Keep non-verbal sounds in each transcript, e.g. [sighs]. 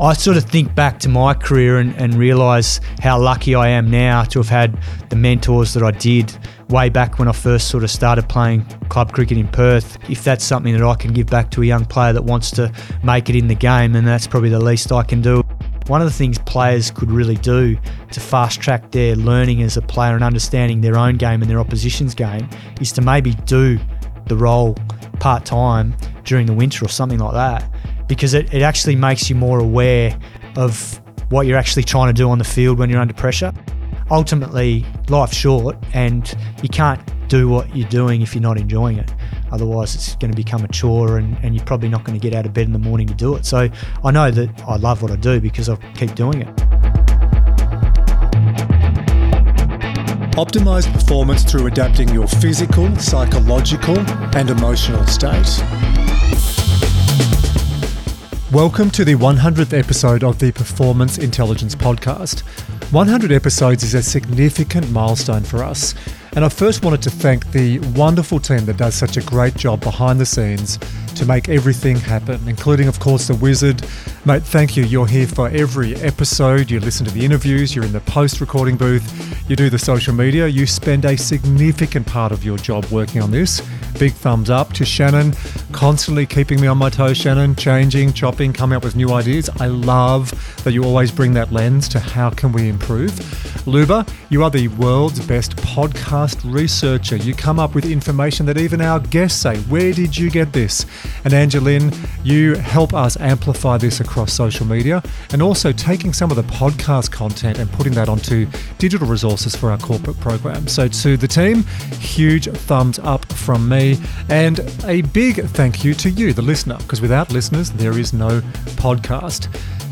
I sort of think back to my career and, and realise how lucky I am now to have had the mentors that I did way back when I first sort of started playing club cricket in Perth. If that's something that I can give back to a young player that wants to make it in the game, then that's probably the least I can do. One of the things players could really do to fast track their learning as a player and understanding their own game and their opposition's game is to maybe do the role part time during the winter or something like that because it, it actually makes you more aware of what you're actually trying to do on the field when you're under pressure. Ultimately, life's short and you can't do what you're doing if you're not enjoying it. Otherwise, it's going to become a chore and, and you're probably not going to get out of bed in the morning to do it. So I know that I love what I do because I keep doing it. Optimize performance through adapting your physical, psychological, and emotional state. Welcome to the 100th episode of the Performance Intelligence Podcast. 100 episodes is a significant milestone for us, and I first wanted to thank the wonderful team that does such a great job behind the scenes to make everything happen, including, of course, the wizard. Mate, thank you. You're here for every episode. You listen to the interviews, you're in the post recording booth, you do the social media, you spend a significant part of your job working on this. Big thumbs up to Shannon, constantly keeping me on my toes, Shannon, changing, chopping, coming up with new ideas. I love that you always bring that lens to how can we improve. Liuba, you are the world's best podcast researcher. You come up with information that even our guests say, where did you get this? And Angelynne, you help us amplify this across social media and also taking some of the podcast content and putting that onto digital resources for our corporate program. So to the team, huge thumbs up from me and a big thank you to you, the listener, because without listeners, there is no podcast.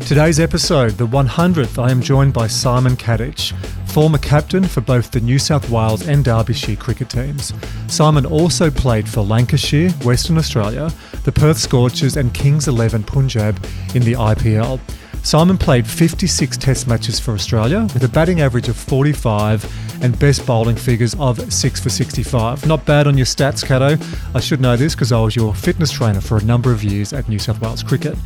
Today's episode, the 100th, I am joined by Simon Katich, former captain for both the New South Wales and Derbyshire cricket teams. Simon also played for Lancashire, Western Australia, the Perth Scorchers, and Kings 11 Punjab in the IPL. Simon played 56 test matches for Australia with a batting average of 45 and best bowling figures of 6 for 65. Not bad on your stats, Kato. I should know this because I was your fitness trainer for a number of years at New South Wales Cricket.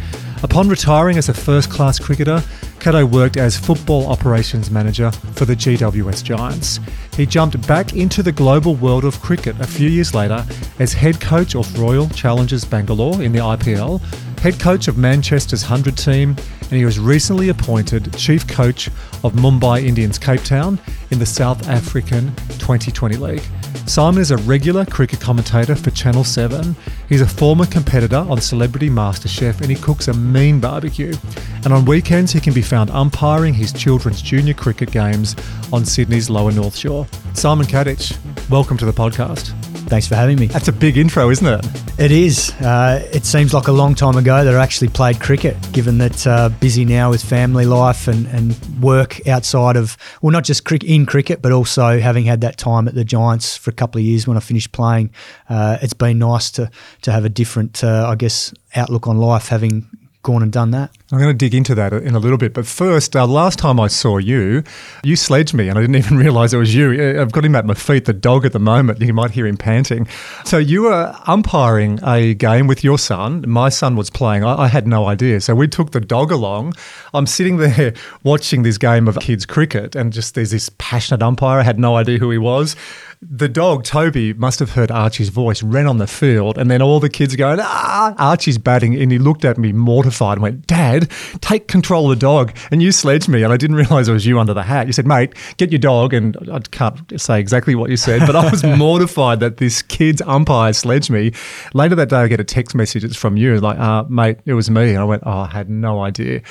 Upon retiring as a first class cricketer, Kato worked as football operations manager for the GWS Giants. He jumped back into the global world of cricket a few years later as head coach of Royal Challengers Bangalore in the IPL, head coach of Manchester's 100 team, and he was recently appointed chief coach of Mumbai Indians Cape Town in the South African 2020 League. Simon is a regular cricket commentator for Channel 7. He's a former competitor on Celebrity MasterChef and he cooks a mean barbecue. And on weekends, he can be found umpiring his children's junior cricket games on Sydney's lower North Shore. Simon Katich, welcome to the podcast. Thanks for having me. That's a big intro, isn't it? It is. Uh, it seems like a long time ago that I actually played cricket, given that uh, busy now with family life and, and work outside of, well, not just in cricket, but also having had that time at the Giants for a couple of years when I finished playing. Uh, it's been nice to, to have a different, uh, I guess, outlook on life, having gone and done that. I'm going to dig into that in a little bit. But first, uh, last time I saw you, you sledged me and I didn't [laughs] even realize it was you. I've got him at my feet, the dog at the moment. You might hear him panting. So you were umpiring a game with your son. My son was playing. I, I had no idea. So we took the dog along. I'm sitting there [laughs] watching this game of kids' cricket and just there's this passionate umpire. I had no idea who he was the dog Toby must have heard Archie's voice, ran on the field, and then all the kids going, "Ah!" Archie's batting, and he looked at me mortified and went, "Dad, take control of the dog." And you sledged me, and I didn't realise it was you under the hat. You said, "Mate, get your dog," and I can't say exactly what you said, but I was [laughs] mortified that this kid's umpire sledged me. Later that day, I get a text message. It's from you, like, uh, "Mate, it was me," and I went, "Oh, I had no idea."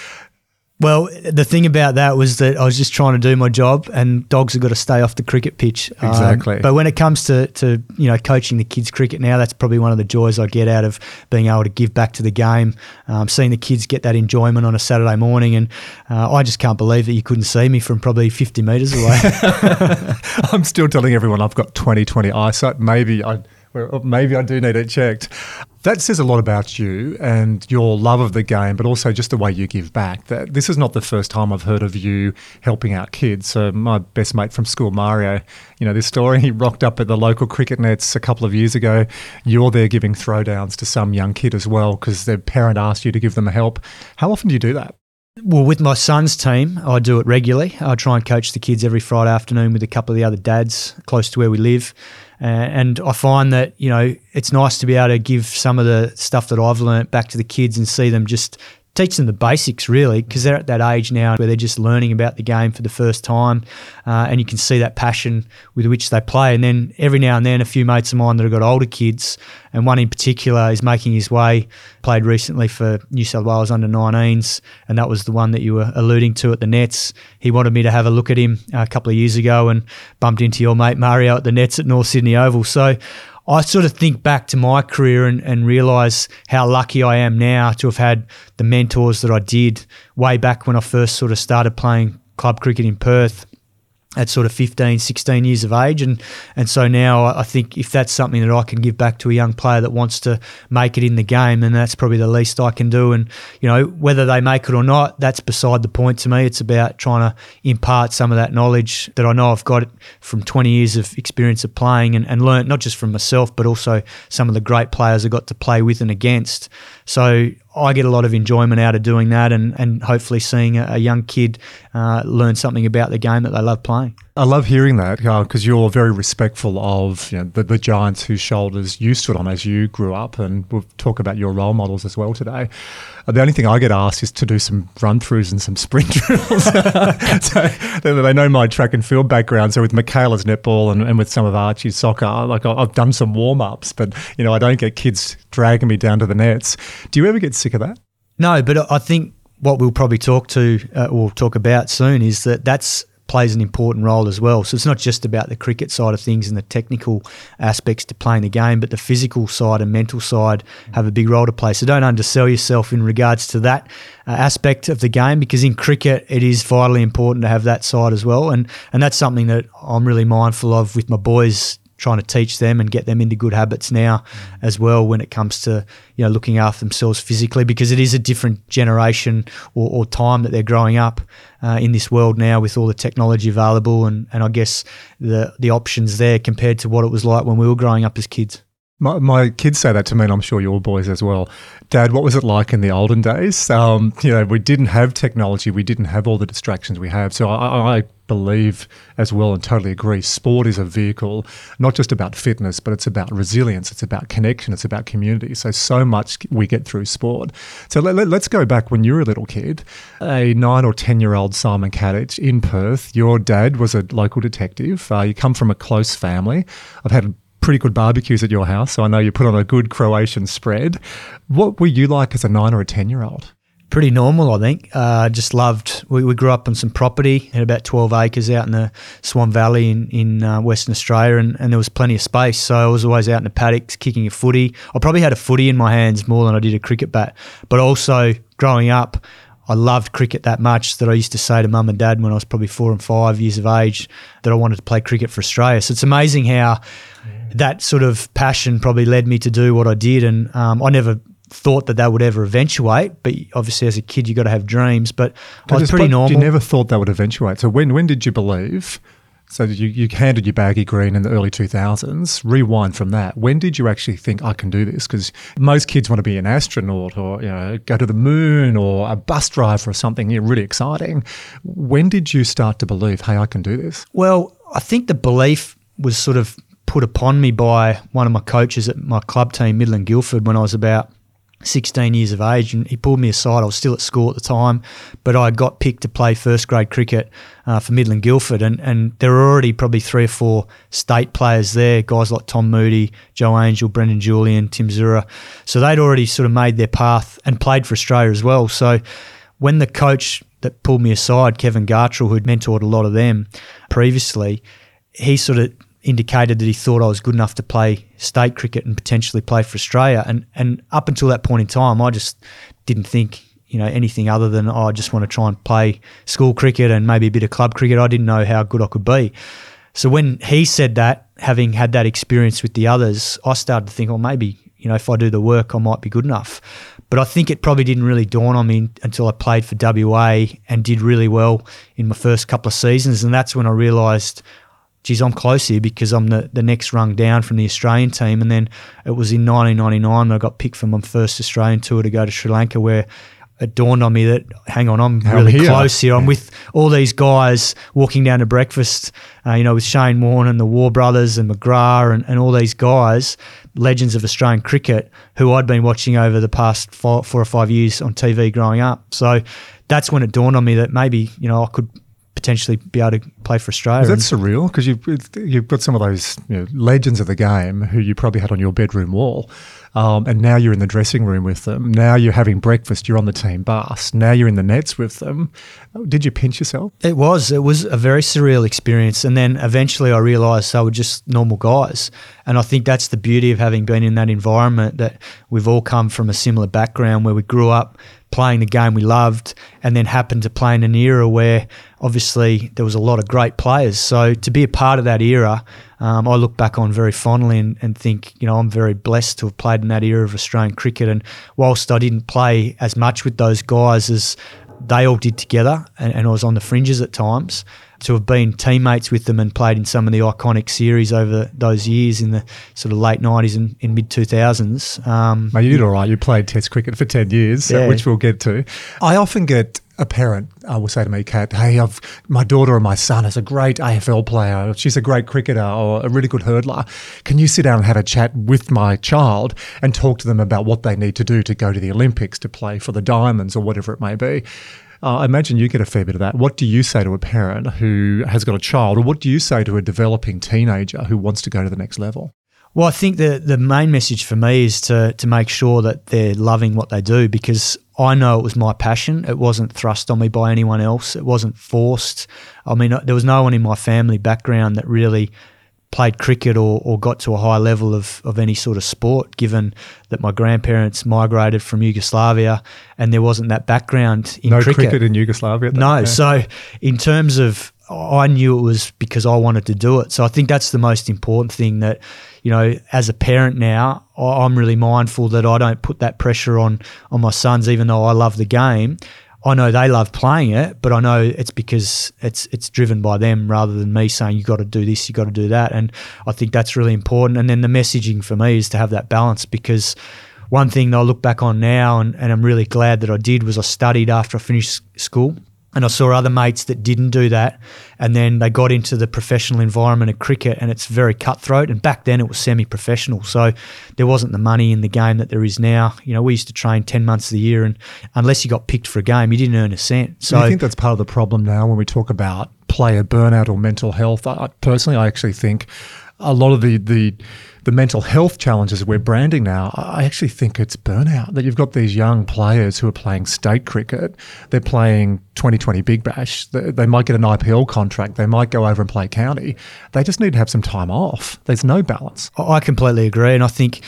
Well, the thing about that was that I was just trying to do my job, and dogs have got to stay off the cricket pitch. Um, exactly. Um, but when it comes to, to you know coaching the kids cricket now, that's probably one of the joys I get out of being able to give back to the game. Um, seeing the kids get that enjoyment on a Saturday morning, and uh, I just can't believe that you couldn't see me from probably 50 metres away. [laughs] I'm still telling everyone I've got 20/20 eyesight. Maybe I maybe I do need it checked. That says a lot about you and your love of the game, but also just the way you give back. That this is not the first time I've heard of you helping out kids. So my best mate from school, Mario, you know this story. [laughs] He rocked up at the local cricket nets a couple of years ago. You're there giving throwdowns to some young kid as well because their parent asked you to give them help. How often do you do that? Well, with my son's team, I do it regularly. I try and coach the kids every Friday afternoon with a couple of the other dads close to where we live. Uh, and I find that, you know, it's nice to be able to give some of the stuff that I've learnt back to the kids and see them just teach them the basics really because they're at that age now where they're just learning about the game for the first time uh, and you can see that passion with which they play. And then every now and then a few mates of mine that have got older kids and one in particular is making his way played recently for New South Wales under 19s and that was the one that you were alluding to at the Nets. He wanted me to have a look at him a couple of years ago and bumped into your mate Mario at the Nets at North Sydney Oval. So I sort of think back to my career and, and realize how lucky I am now to have had the mentors that I did way back when I first sort of started playing club cricket in Perth at sort of 15, 16 years of age. And, and so now I think if that's something that I can give back to a young player that wants to make it in the game, then that's probably the least I can do. And, you know, whether they make it or not, that's beside the point to me. It's about trying to impart some of that knowledge that I know I've got from 20 years of experience of playing and, and learnt not just from myself, but also some of the great players I got to play with and against. So I get a lot of enjoyment out of doing that and, and hopefully seeing a, a young kid uh, learn something about the game that they love playing. I love hearing that because uh, you're very respectful of you know, the, the, giants whose shoulders you stood on as you grew up, and we'll talk about your role models as well today. The only thing I get asked is to do some run throughs and some sprint [laughs] drills. [laughs] so they, know my track and field background. So with Michaela's netball and, and with some of Archie's soccer, like I've done some warm ups, but you know I don't get kids dragging me down to the nets. Do you ever get sick of that? No, but I think what we'll probably talk to uh, or talk about soon is that that's plays an important role as well. So it's not just about the cricket side of things and the technical aspects to playing the game, but the physical side and mental side have a big role to play. So don't undersell yourself in regards to that uh, aspect of the game because in cricket it is vitally important to have that side as well. And and that's something that I'm really mindful of with my boys trying to teach them and get them into good habits now as well when it comes to you know looking after themselves physically because it is a different generation or, or time that they're growing up uh, in this world now with all the technology available and, and I guess the the options there compared to what it was like when we were growing up as kids. My, my kids say that to me, and I'm sure your boys as well. Dad, what was it like in the olden days? Um, you know, we didn't have technology, we didn't have all the distractions we have. So I, I believe as well and totally agree. Sport is a vehicle, not just about fitness, but it's about resilience, it's about connection, it's about community. So, so much we get through sport. So, let, us let, go back when you were a little kid, a nine or 10 year old Simon Katich in Perth. Your dad was a local detective. Uh, you come from a close family. I've had pretty good barbecues at your house, so I know you put on a good Croatian spread. What were you like as a nine or a 10 year old? Pretty normal, I think. Uh, just loved. We, we, grew up on some property, had about twelve acres out in the Swan Valley in in uh, Western Australia, and, and there was plenty of space. So I was always out in the paddocks kicking a footy. I probably had a footy in my hands more than I did a cricket bat. But also growing up, I loved cricket that much that I used to say to mum and dad when I was probably four and five years of age that I wanted to play cricket for Australia. So it's amazing how. That sort of passion probably led me to do what I did, and um, I never thought that that would ever eventuate. But obviously, as a kid, you got to have dreams. But, I was pretty normal. You never thought that would eventuate. So when when did you believe? So you, you handed your baggy green in the early 2000s. Rewind from that. When did you actually think I can do this? Because most kids want to be an astronaut or you know go to the moon or a bus driver or something you know, really exciting. When did you start to believe, hey, I can do this? Well, I think the belief was sort of put upon me by one of my coaches at my club team, Midland Guildford, when I was about 16 years of age, and he pulled me aside. I was still at school at the time, but I got picked to play first grade cricket uh, for Midland Guildford, and, and there were already probably three or four state players there, guys like Tom Moody, Jo Angel, Brendan Julian, Tim Zoehrer. So they'd already sort of made their path and played for Australia as well. So when the coach that pulled me aside, Kevin Gartrell, who'd mentored a lot of them previously, he sort of indicated that he thought I was good enough to play state cricket and potentially play for Australia. And and up until that point in time, I just didn't think you know anything other than oh, I just want to try and play school cricket and maybe a bit of club cricket. I didn't know how good I could be. So when he said that, having had that experience with the others, I started to think, well, maybe you know if I do the work, I might be good enough. But I think it probably didn't really dawn on me until I played for WA and did really well in my first couple of seasons, and that's when I realised geez, I'm close here because I'm the, the next rung down from the Australian team. And then it was in 1999 that I got picked for my first Australian tour to go to Sri Lanka, where it dawned on me that hang on, I'm I'm really here. close here. I'm Yeah. with all these guys walking down to breakfast, uh, you know, with Shane Warne and the Waugh Brothers and McGrath and, and all these guys, legends of Australian cricket, who I'd been watching over the past four, four or five years on TV growing up. So that's when it dawned on me that maybe you know I could potentially be able to play for Australia. Is that surreal? Because you've you've got some of those you know, legends of the game who you probably had on your bedroom wall, um, and now you're in the dressing room with them. Now you're having breakfast. You're on the team bus. Now you're in the nets with them. Did you pinch yourself? It was. It was a very surreal experience. And then eventually I realised they were just normal guys. And I think that's the beauty of having been in that environment that we've all come from a similar background where we grew up playing the game we loved and then happened to play in an era where obviously there was a lot of great players. So to be a part of that era, um, I look back on very fondly and, and think, you know, I'm very blessed to have played in that era of Australian cricket. And whilst I didn't play as much with those guys as they all did together, and, and I was on the fringes at times. To have been teammates with them and played in some of the iconic series over those years in the sort of late 90s and in mid 2000s. Um, Mate, you did all right. You played Test cricket for ten years, Yeah. which we'll get to. I often get a parent uh, will say to me, "Kat, hey, I've my daughter or my son is a great AFL player. She's a great cricketer or a really good hurdler. Can you sit down and have a chat with my child and talk to them about what they need to do to go to the Olympics, to play for the Diamonds or whatever it may be?" Uh, I imagine you get a fair bit of that. What do you say to a parent who has got a child, or what do you say to a developing teenager who wants to go to the next level? Well, I think the the main message for me is to to make sure that they're loving what they do because I know it was my passion. It wasn't thrust on me by anyone else. It wasn't forced. I mean, uh, there was no one in my family background that really played cricket or, or got to a high level of, of any sort of sport, given that my grandparents migrated from Yugoslavia and there wasn't that background in no cricket. in Yugoslavia. No. So, in terms of, I knew it was because I wanted to do it. So, I think that's the most important thing that, you know, as a parent now, I'm really mindful that I don't put that pressure on on my sons, even though I love the game. I know they love playing it, but I know it's because it's it's driven by them rather than me saying you got to do this, you got to do that, and I think that's really important. And then the messaging for me is to have that balance because one thing that I look back on now, and, and I'm really glad that I did, was I studied after I finished school. And I saw other mates that didn't do that. And then they got into the professional environment of cricket and it's very cutthroat. And back then it was semi professional. So there wasn't the money in the game that there is now. You know, we used to train 10 months of the year and unless you got picked for a game, you didn't earn a cent. So I think that's part of the problem now when we talk about player burnout or mental health? I, personally, I actually think a lot of the, the the mental health challenges we're branding now, I actually think it's burnout. That you've got these young players who are playing state cricket, they're playing 2020 Big Bash, they, might get an IPL contract, they might go over and play county. They just need to have some time off. There's no balance. I I completely agree. And I think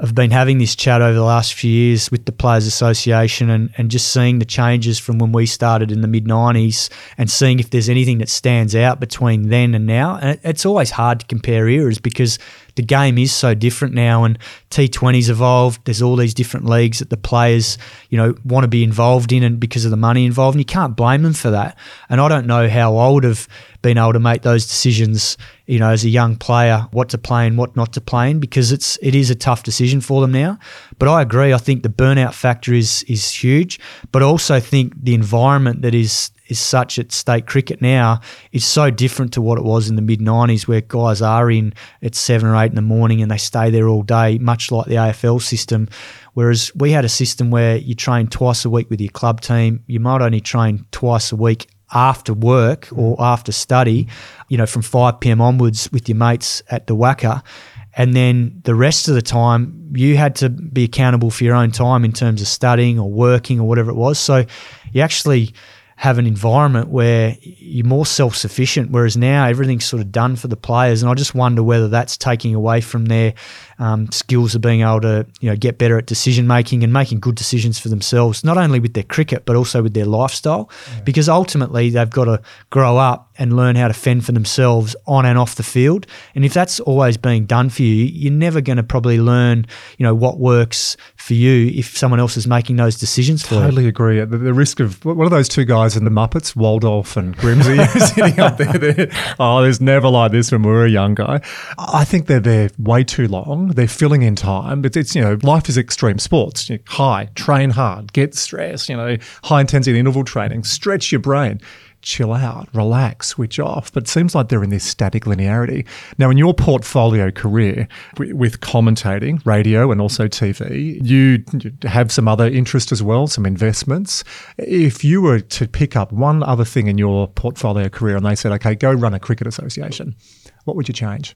I've been having this chat over the last few years with the Players Association and, and just seeing the changes from when we started in the mid 90s and seeing if there's anything that stands out between then and now. And it's always hard to compare eras because the game is so different now and T20's evolved. There's all these different leagues that the players, you know, want to be involved in and because of the money involved. And you can't blame them for that. And I don't know how I would have been able to make those decisions, you know, as a young player, what to play and what not to play in, because it's it is a tough decision for them now. But I agree. I think the burnout factor is is huge, but also think the environment that is is such at state cricket now is so different to what it was in the mid '90s, where guys are in at seven or eight in the morning and they stay there all day, much like the AFL system. Whereas we had a system where you train twice a week with your club team. You might only train twice a week after work mm. or after study, you know, from 5 p.m. onwards with your mates at the WACA. And then the rest of the time, you had to be accountable for your own time in terms of studying or working or whatever it was. So you actually have an environment where you're more self sufficient, whereas now everything's sort of done for the players. And I just wonder whether that's taking away from their um, skills of being able to you know get better at decision making and making good decisions for themselves, not only with their cricket but also with their lifestyle, because ultimately they've got to grow up and learn how to fend for themselves on and off the field. And if that's always being done for you, you're never going to probably learn, you know, what works for you if someone else is making those decisions for totally you. Totally agree. The, the, risk of what are those two guys in the Muppets, Waldorf and Grimsey, [laughs] sitting up there, Oh, there's never like this when we were a young guy. I think they're there way too long. They're filling in time. But it's you know, life is extreme sports. You know, high, train hard, get stressed. You know, high intensity interval training, stretch your brain chill out, relax, switch off. But it seems like they're in this static linearity. Now, in your portfolio career with commentating, radio, and also TV, you have some other interest as well, some investments. If you were to pick up one other thing in your portfolio career and they said, okay, go run a cricket association, what would you change?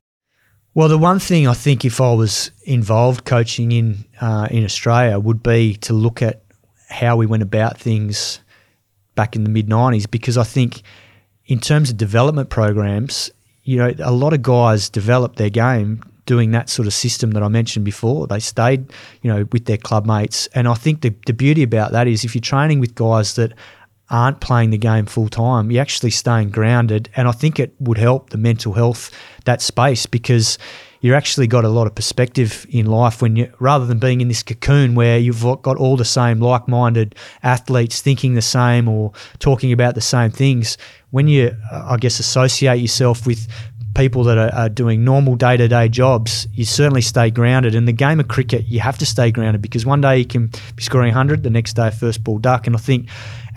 Well, the one thing I think if I was involved coaching in uh, in Australia would be to look at how we went about things back in the mid 90s because I think in terms of development programs, you know, a lot of guys developed their game doing that sort of system that I mentioned before. They stayed, you know, with their club mates. And I think the, the beauty about that is if you're training with guys that aren't playing the game full time, you're actually staying grounded. And I think it would help the mental health, that space, because you're actually got a lot of perspective in life when you rather than being in this cocoon where you've got all the same like-minded athletes thinking the same or talking about the same things when you i guess associate yourself with people that are, are doing normal day-to-day jobs you certainly stay grounded in the game of cricket you have to stay grounded because one day you can be scoring 100 the next day first ball duck and i think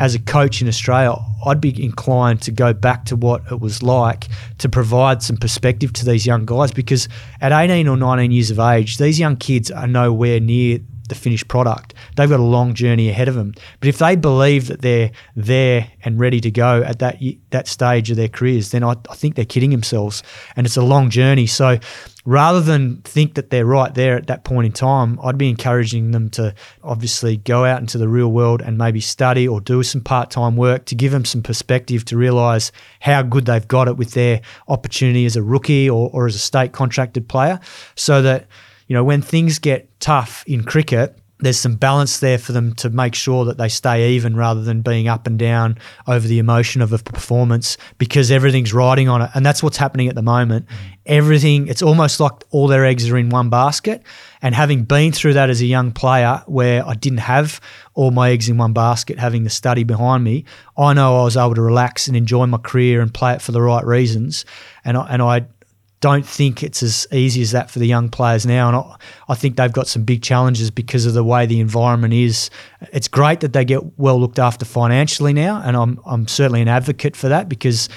as a coach in Australia, I'd be inclined to go back to what it was like to provide some perspective to these young guys because at 18 or 19 years of age, these young kids are nowhere near the finished product. They've got a long journey ahead of them. But if they believe that they're there and ready to go at that that stage of their careers, then I, I think they're kidding themselves. And it's a long journey. So rather than think that they're right there at that point in time, I'd be encouraging them to obviously go out into the real world and maybe study or do some part time work to give them some perspective to realize how good they've got it with their opportunity as a rookie or, or as a state contracted player so that you know, when things get tough in cricket, there's some balance there for them to make sure that they stay even rather than being up and down over the emotion of a performance because everything's riding on it. And that's what's happening at the moment. Mm. Everything, it's almost like all their eggs are in one basket. And having been through that as a young player where I didn't have all my eggs in one basket, having the study behind me, I know I was able to relax and enjoy my career and play it for the right reasons. And I, and I, don't think it's as easy as that for the young players now. And I, I, think they've got some big challenges because of the way the environment is. It's great that they get well looked after financially now, and I'm, I'm certainly an advocate for that because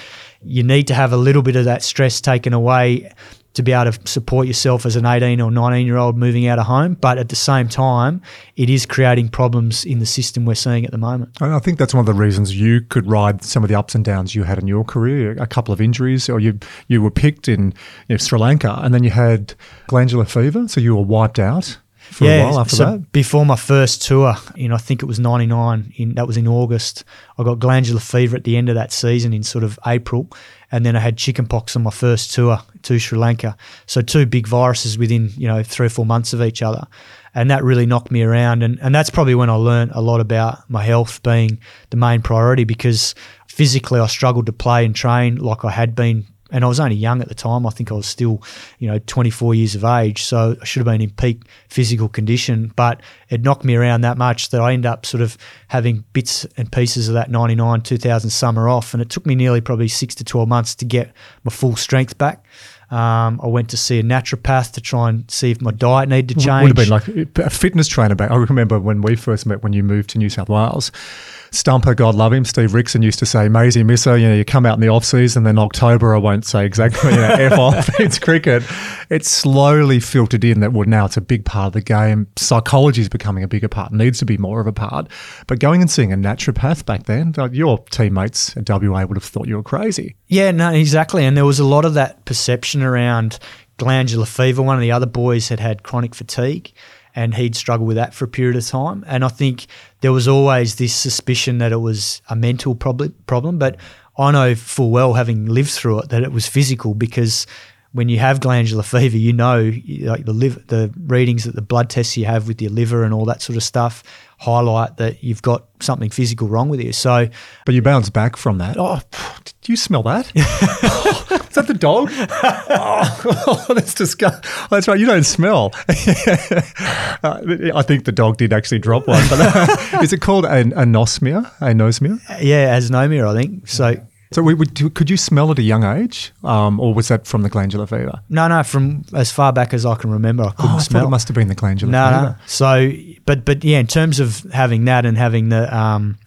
you need to have a little bit of that stress taken away to be able to support yourself as an 18 or 19 year old moving out of home. But at the same time, it is creating problems in the system we're seeing at the moment. And I think that's one of the reasons you could ride some of the ups and downs you had in your career. A couple of injuries, or you you were picked in you know, Sri Lanka, and then you had glandular fever, so you were wiped out for yeah, a while after so that? Before my first tour, in I think it was '99, in that was in August. I got glandular fever at the end of that season in sort of April, and then I had chickenpox on my first tour to Sri Lanka. So two big viruses within you know three or four months of each other, and that really knocked me around. And and that's probably when I learned a lot about my health being the main priority because physically I struggled to play and train like I had been and I was only young at the time. I think I was still, you know, 24 years of age, so I should have been in peak physical condition. But it knocked me around that much that I ended up sort of having bits and pieces of that 99, 2000 summer off, and it took me nearly probably six to 12 months to get my full strength back. Um, I went to see a naturopath to try and see if my diet needed to change. Would have been like a fitness trainer back. I remember when we first met when you moved to New South Wales Stumper, God love him, Steve Rixon used to say, Maisie Misser, you know, you come out in the off season, then October, I won't say exactly, you know, [laughs] F off, [laughs] it's cricket. It's slowly filtered in that, well, now it's a big part of the game. Psychology is becoming a bigger part, needs to be more of a part. But going and seeing a naturopath back then, your teammates at WA would have thought you were crazy. Yeah, no, exactly. And there was a lot of that perception around glandular fever. One of the other boys had had chronic fatigue and he'd struggled with that for a period of time. And I think there was always this suspicion that it was a mental problem. Problem, but I know full well, having lived through it, that it was physical because when you have glandular fever, you know, like the liver, the readings that the blood tests you have with your liver and all that sort of stuff. Highlight that you've got something physical wrong with you. So, but you bounce back from that. Oh, do you smell that? [laughs] Is that the dog? [laughs] oh, [laughs] that's disgusting. Oh, that's right. You don't smell. uh, I think the dog did actually drop one. But uh, is it called an anosmia? Anosmia? Yeah, anosmia, I think. So. So, we, we, could you smell at a young age, um, or was that from the glandular fever? No, no. From as far back as I can remember, I couldn't oh, I smell. it must have been the glandular no, fever. No, So, but but yeah, in terms of having that and having the um,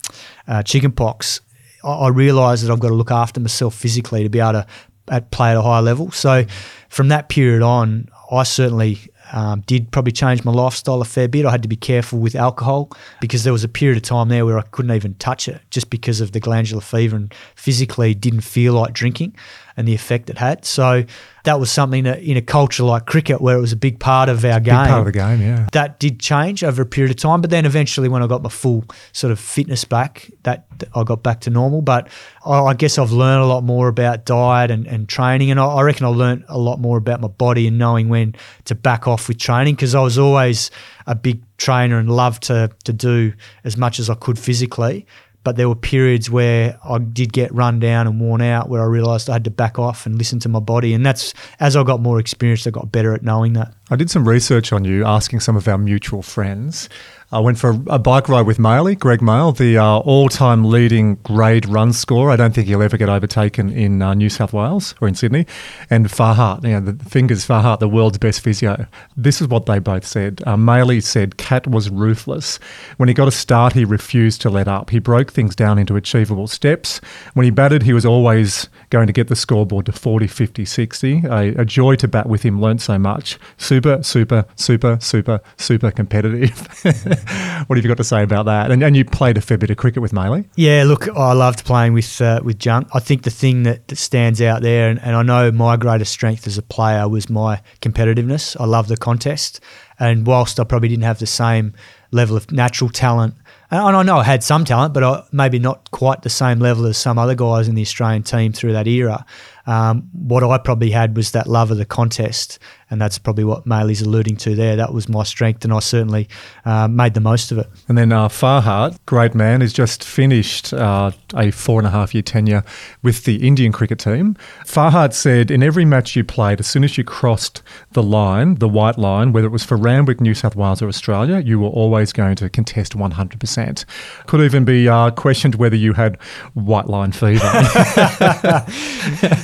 uh, chicken pox, I, I realised that I've got to look after myself physically to be able to at play at a higher level. So, from that period on, I certainly um, did probably change my lifestyle a fair bit. I had to be careful with alcohol because there was a period of time there where I couldn't even touch it just because of the glandular fever and physically didn't feel like drinking and the effect it had. So that was something that in a culture like cricket where it was a big part of our big game. part of the game, yeah. That did change over a period of time, but then eventually when I got my full sort of fitness back, that I got back to normal. But I, I guess I've learned a lot more about diet and, and training, and I, I reckon I learned a lot more about my body and knowing when to back off with training because I was always a big trainer and loved to to do as much as I could physically but there were periods where I did get run down and worn out where I realized I had to back off and listen to my body. And that's as I got more experience, I got better at knowing that. I did some research on you, asking some of our mutual friends. I went for a bike ride with Maley, Greg Mail, the uh, all-time leading grade run scorer. I don't think he'll ever get overtaken in uh, New South Wales or in Sydney. And Farhart, you know, the fingers Farhart, the world's best physio. This is what they both said. Uh, Maley said Cat was ruthless. When he got a start, he refused to let up. He broke things down into achievable steps. When he batted, he was always going to get the scoreboard to 40, 50, 60. A, a joy to bat with him, learnt so much. Super, super, super, super, super competitive. [laughs] [laughs] what have you got to say about that? And, and you played a fair bit of cricket with Maley. Yeah, look, I loved playing with uh, with Junk. I think the thing that, that stands out there, and, and I know my greatest strength as a player was my competitiveness. I love the contest, and whilst I probably didn't have the same level of natural talent and I know I had some talent, but I, maybe not quite the same level as some other guys in the Australian team through that era. Um, what I probably had was that love of the contest, and that's probably what Maley's alluding to there. That was my strength, and I certainly uh, made the most of it. And then uh, Farhart, great man, has just finished uh, a four and a half year tenure with the Indian cricket team. Farhart said, in every match you played, as soon as you crossed the line, the white line, whether it was for Randwick, New South Wales, or Australia, you were always going to contest 100%. Could even be uh, questioned whether you had white line fever. [laughs]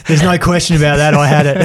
There's no question about that. I had it.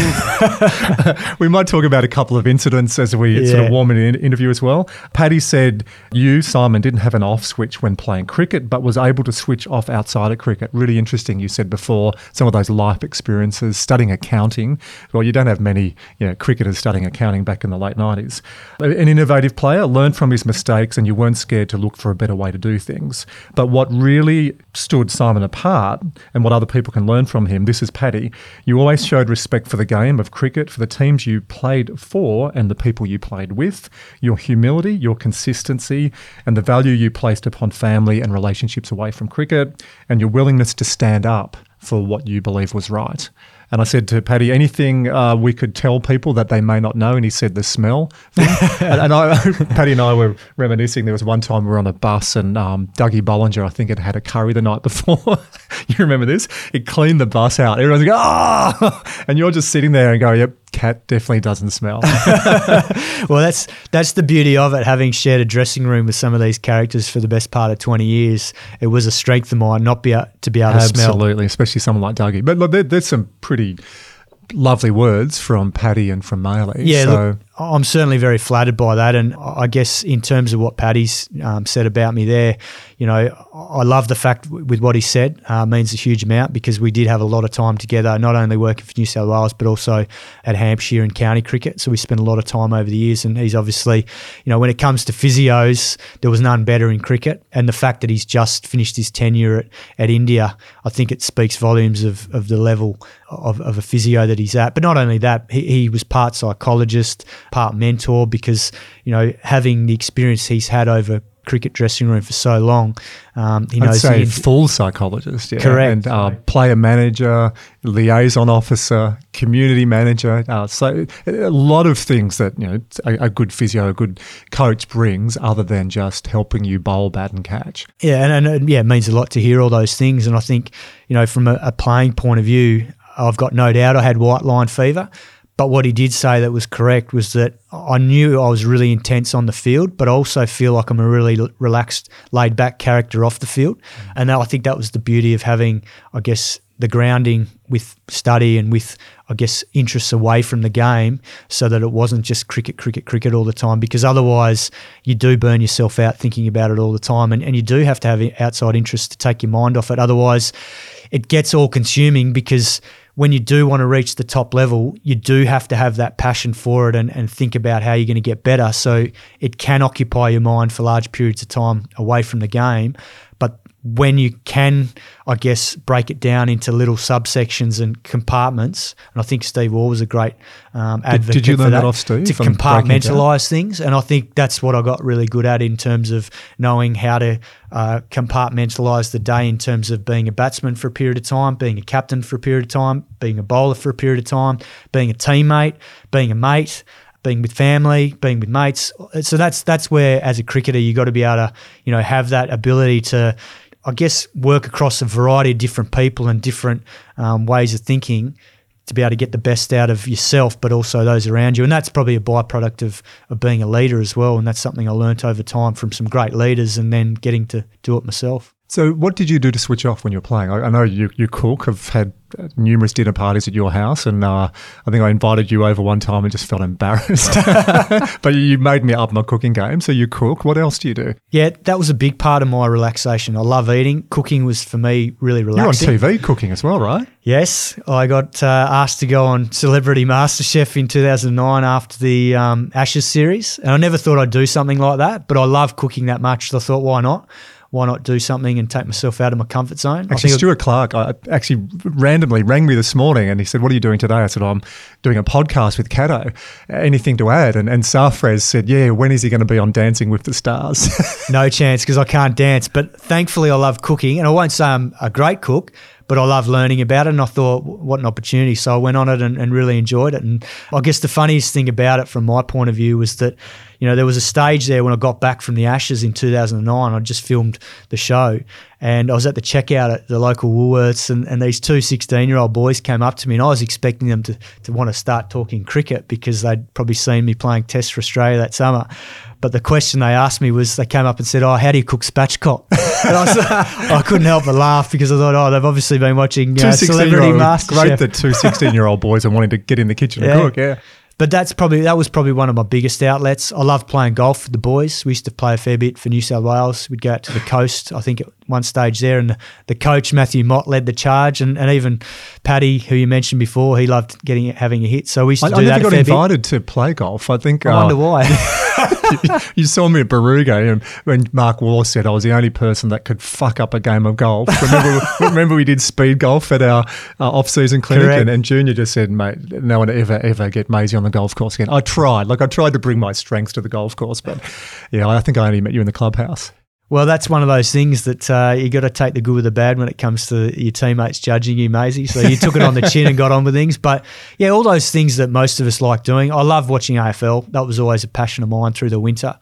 [laughs] we might talk about a couple of incidents as we yeah. sort of warm in an interview as well. Paddy said you, Simon, didn't have an off switch when playing cricket, but was able to switch off outside of cricket. Really interesting. You said before some of those life experiences, studying accounting. Well, you don't have many you know, cricketers studying accounting back in the late 90s. An innovative player, learned from his mistakes, and you weren't scared to look for a better way to do things. But what really stood Simon apart and what other people can learn from him, this is Paddy, you always showed respect for the game of cricket, for the teams you played for and the people you played with, your humility, your consistency, and the value you placed upon family and relationships away from cricket, and your willingness to stand up for what you believe was right. And I said to Paddy, anything uh, we could tell people that they may not know? And he said the smell. [laughs] and, and I, [laughs] Paddy and I were reminiscing. There was one time we were on a bus and um, Dougie Bollinger, I think, had had a curry the night before. [laughs] you remember this? It cleaned the bus out. Everyone's like, ah! And you're just sitting there and go, yep, cat definitely doesn't smell. well, that's that's the beauty of it. Having shared a dressing room with some of these characters for the best part of twenty years, it was a strength of mine not be to be able Absolutely, to smell. Absolutely, especially someone like Dougie. But look, there, there's some pretty lovely words from Paddy and from Maley. Yeah, so. look, I'm certainly very flattered by that. And I guess in terms of what Paddy's um, said about me there, you know, I love the fact with what he said uh, means a huge amount because we did have a lot of time together, not only working for New South Wales, but also at Hampshire and county cricket. So we spent a lot of time over the years. And he's obviously, you know, when it comes to physios, there was none better in cricket. And the fact that he's just finished his tenure at, at India, I think it speaks volumes of, of the level of, of a physio that he's at. But not only that, he, he was part psychologist, part mentor because you know having the experience he's had over cricket dressing room for so long. Um, he I'd knows say the, full psychologist, yeah. Correct. And uh, player manager, liaison officer, community manager. Uh, so a lot of things that you know a, a, good physio, a good coach brings, other than just helping you bowl, bat, and catch. Yeah, and, and yeah, it means a lot to hear all those things. And I think you know, from a, a playing point of view, I've got no doubt I had white line fever. But what he did say that was correct was that I knew I was really intense on the field, but I also feel like I'm a really relaxed, laid back character off the field. Mm. And I think that was the beauty of having, I guess, the grounding with study and with, I guess, interests away from the game so that it wasn't just cricket, cricket, cricket all the time because otherwise you do burn yourself out thinking about it all the time and, and you do have to have outside interests to take your mind off it. Otherwise, it gets all consuming because – when you do want to reach the top level, you do have to have that passion for it and, and think about how you're going to get better. So it can occupy your mind for large periods of time away from the game. When you can, I guess, break it down into little subsections and compartments, and I think Steve Waugh was a great um, advocate. Did, did you learn that, that, off Steve? To compartmentalize things, and I think that's what I got really good at in terms of knowing how to uh, compartmentalize the day in terms of being a batsman for a period of time, being a captain for a period of time, being a bowler for a period of time, being a teammate, being a mate being with family, being with mates. So that's that's where, as a cricketer, you got to be able to, you know, have that ability to, I guess, work across a variety of different people and different um, ways of thinking to be able to get the best out of yourself, but also those around you. And that's probably a byproduct of, of being a leader as well. And that's something I learnt over time from some great leaders and then getting to do it myself. So, what did you do to switch off when you're playing? I, I know you, you cook. I've had numerous dinner parties at your house, and uh, I think I invited you over one time and just felt embarrassed. [laughs] but you made me up my cooking game, so you cook. What else do you do? Yeah, that was a big part of my relaxation. I love eating. Cooking was for me really relaxing. You're on TV cooking as well, right? Yes, I got uh, asked to go on Celebrity MasterChef in 2009 after the um, Ashes series, and I never thought I'd do something like that. But I love cooking that much, so I thought, why not? Why not do something and take myself out of my comfort zone? Actually, Stuart Clark I actually randomly rang me this morning and he said, What are you doing today? I said, oh, I'm doing a podcast with Kato. Anything to add? And, and Sarfraz said, Yeah, when is he going to be on Dancing with the Stars? [laughs] no chance because I can't dance. But thankfully, I love cooking. And I won't say I'm a great cook, but I love learning about it. And I thought, what an opportunity. So I went on it and, and really enjoyed it. And I guess the funniest thing about it from my point of view was that you know, there was a stage there when I got back from the Ashes in 2009. I just filmed the show and I was at the checkout at the local Woolworths and, and these two 16 year old boys came up to me and I was expecting them to, to want to start talking cricket because they'd probably seen me playing Test for Australia that summer. But the question they asked me was, they came up and said, "Oh, how do you cook spatchcock?" [laughs] and I, was, [laughs] I couldn't help but laugh because I thought, "Oh, they've obviously been watching uh, Celebrity Master." Great that two 16-year-old boys are wanting to get in the kitchen yeah. and cook. Yeah, but that's probably that was probably one of my biggest outlets. I love playing golf with the boys. We used to play a fair bit for New South Wales. We'd go out to the coast, I think at one stage there, and the, the coach Matthew Mott led the charge, and, and even Paddy, who you mentioned before, he loved getting having a hit. So we used to I, do I never got invited bit. to play golf. I think. I uh, wonder why. [laughs] you saw me at Barooga and when Mark Waugh said I was the only person that could fuck up a game of golf. [laughs] Remember, remember we did speed golf at our uh, off-season clinic and, and, Junior just said, mate, no one ever, ever get Maisie on the golf course again. I tried. Like I tried to bring my strengths to the golf course, but yeah, I think I only met you in the clubhouse. Well, that's one of those things that uh, you got to take the good with the bad when it comes to your teammates judging you, Maisie. So you took it on the chin and got on with things. But yeah, all those things that most of us like doing. I love watching AFL. That was always a passion of mine through the winter.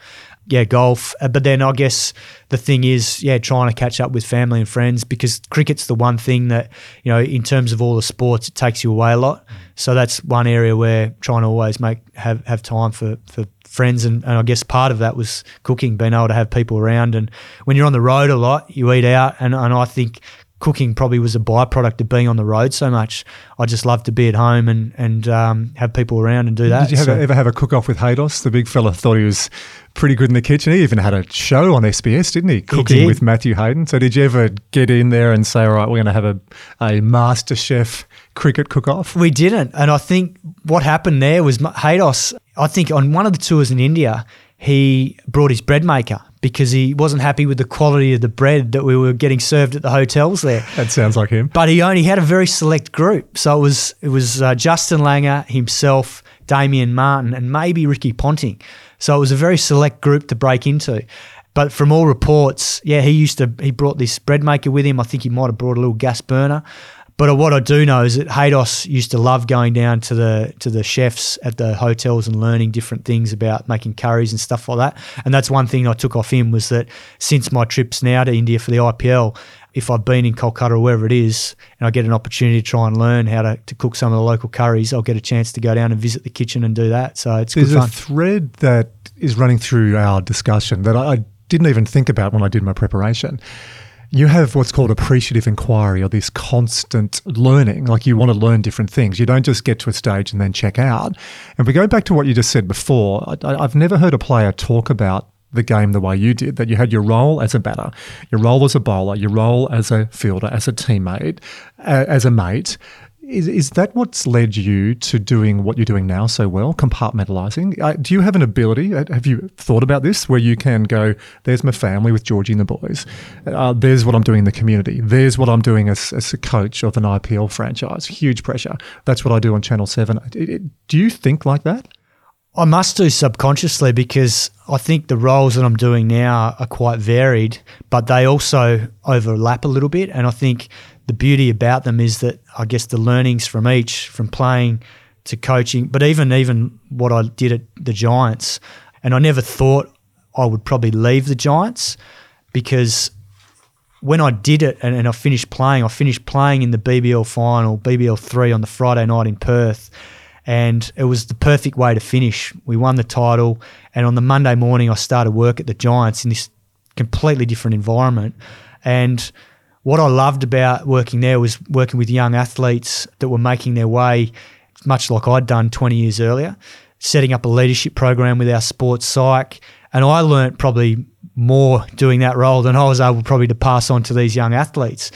Yeah, golf. Uh, but then I guess the thing is, yeah, trying to catch up with family and friends because cricket's the one thing that, you know, in terms of all the sports, it takes you away a lot. So that's one area where trying to always make have, have time for, for friends and, and I guess part of that was cooking, being able to have people around. And when you're on the road a lot, you eat out, and, and I think cooking probably was a byproduct of being on the road so much. I just love to be at home and and um, have people around and do that. Did you have so. a, ever have a cook off with Haydos? The big fella thought he was pretty good in the kitchen. He even had a show on SBS, didn't he? Cooking he with Matthew Hayden. So did you ever get in there and say, all right, we're going to have a, a master chef cricket cook off? We didn't. And I think what happened there was Haydos, I think on one of the tours in India, he brought his bread maker because he wasn't happy with the quality of the bread that we were getting served at the hotels there. That sounds like him. But he only had a very select group. So it was it was uh, Justin Langer, himself, Damien Martyn, and maybe Ricky Ponting. So it was a very select group to break into. But from all reports, yeah, he used to he brought this bread maker with him. I think he might have brought a little gas burner. But what I do know is that Haydos used to love going down to the to the chefs at the hotels and learning different things about making curries and stuff like that. And that's one thing I took off him was that since my trips now to India for the IPL, if I've been in Kolkata or wherever it is, and I get an opportunity to try and learn how to, to cook some of the local curries, I'll get a chance to go down and visit the kitchen and do that. So it's There's a thread that is running through our discussion that I, I didn't even think about when I did my preparation you have what's called appreciative inquiry or this constant learning. Like you want to learn different things. You don't just get to a stage and then check out. And we go back to what you just said before. I, have never heard a player talk about the game the way you did, that you had your role as a batter, your role as a bowler, your role as a fielder, as a teammate, as a mate, is, is that what's led you to doing what you're doing now so well, compartmentalizing? Uh, do you have an ability? Uh, have you thought about this where you can go, there's my family with Georgie and the boys. Uh, there's what I'm doing in the community. There's what I'm doing as, as a coach of an IPL franchise. Huge pressure. That's what I do on Channel 7. It, it, do you think like that? I must do subconsciously because I think the roles that I'm doing now are quite varied, but they also overlap a little bit. And I think the beauty about them is that I guess the learnings from each, from playing to coaching, but even even what I did at the Giants, and I never thought I would probably leave the Giants because when I did it and, and I finished playing, I finished playing in the BBL final, BBL three on the Friday night in Perth. And it was the perfect way to finish. We won the title, and on the Monday morning, I started work at the Giants in this completely different environment. And what I loved about working there was working with young athletes that were making their way, much like I'd done 20 years earlier, setting up a leadership program with our sports psych. And I learnt probably more doing that role than I was able probably to pass on to these young athletes.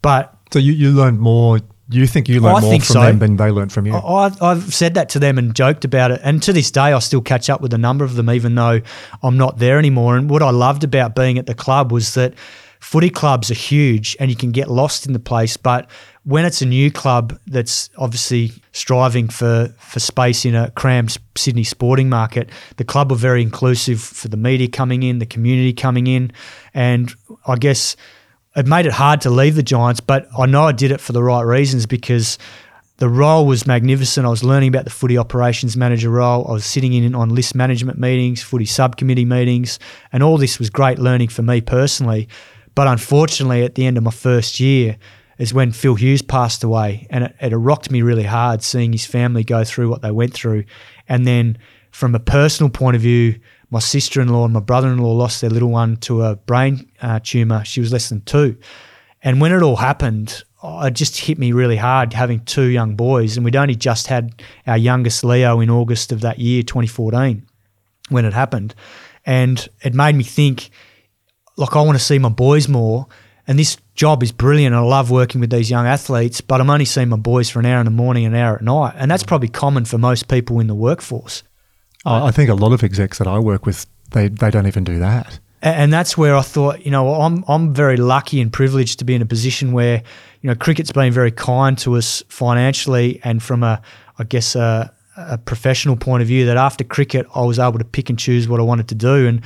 But so you, you learned more you think you learned more from so. them than they learned from you? I, have said that to them and joked about it. And to this day, I still catch up with a number of them, even though I'm not there anymore. And what I loved about being at the club was that footy clubs are huge and you can get lost in the place. But when it's a new club that's obviously striving for, for space in a crammed Sydney sporting market, the club were very inclusive for the media coming in, the community coming in. And I guess it made it hard to leave the Giants, but I know I did it for the right reasons because the role was magnificent. I was learning about the footy operations manager role. I was sitting in on list management meetings, footy subcommittee meetings, and all this was great learning for me personally. But unfortunately, at the end of my first year, is when Phil Hughes passed away, and it, it rocked me really hard seeing his family go through what they went through. And then, from a personal point of view, my sister in law and my brother in law lost their little one to a brain uh, tumor. She was less than two. And when it all happened, it just hit me really hard having two young boys. And we'd only just had our youngest Leo in August of that year, 2014, when it happened. And it made me think like I want to see my boys more. And this job is brilliant. I love working with these young athletes, but I'm only seeing my boys for an hour in the morning and an hour at night. And that's probably common for most people in the workforce. I think a lot of execs that I work with, they, they don't even do that. And that's where I thought, you know, I'm I'm very lucky and privileged to be in a position where, you know, cricket's been very kind to us financially and from a, I guess, a, a professional point of view. That after cricket, I was able to pick and choose what I wanted to do, and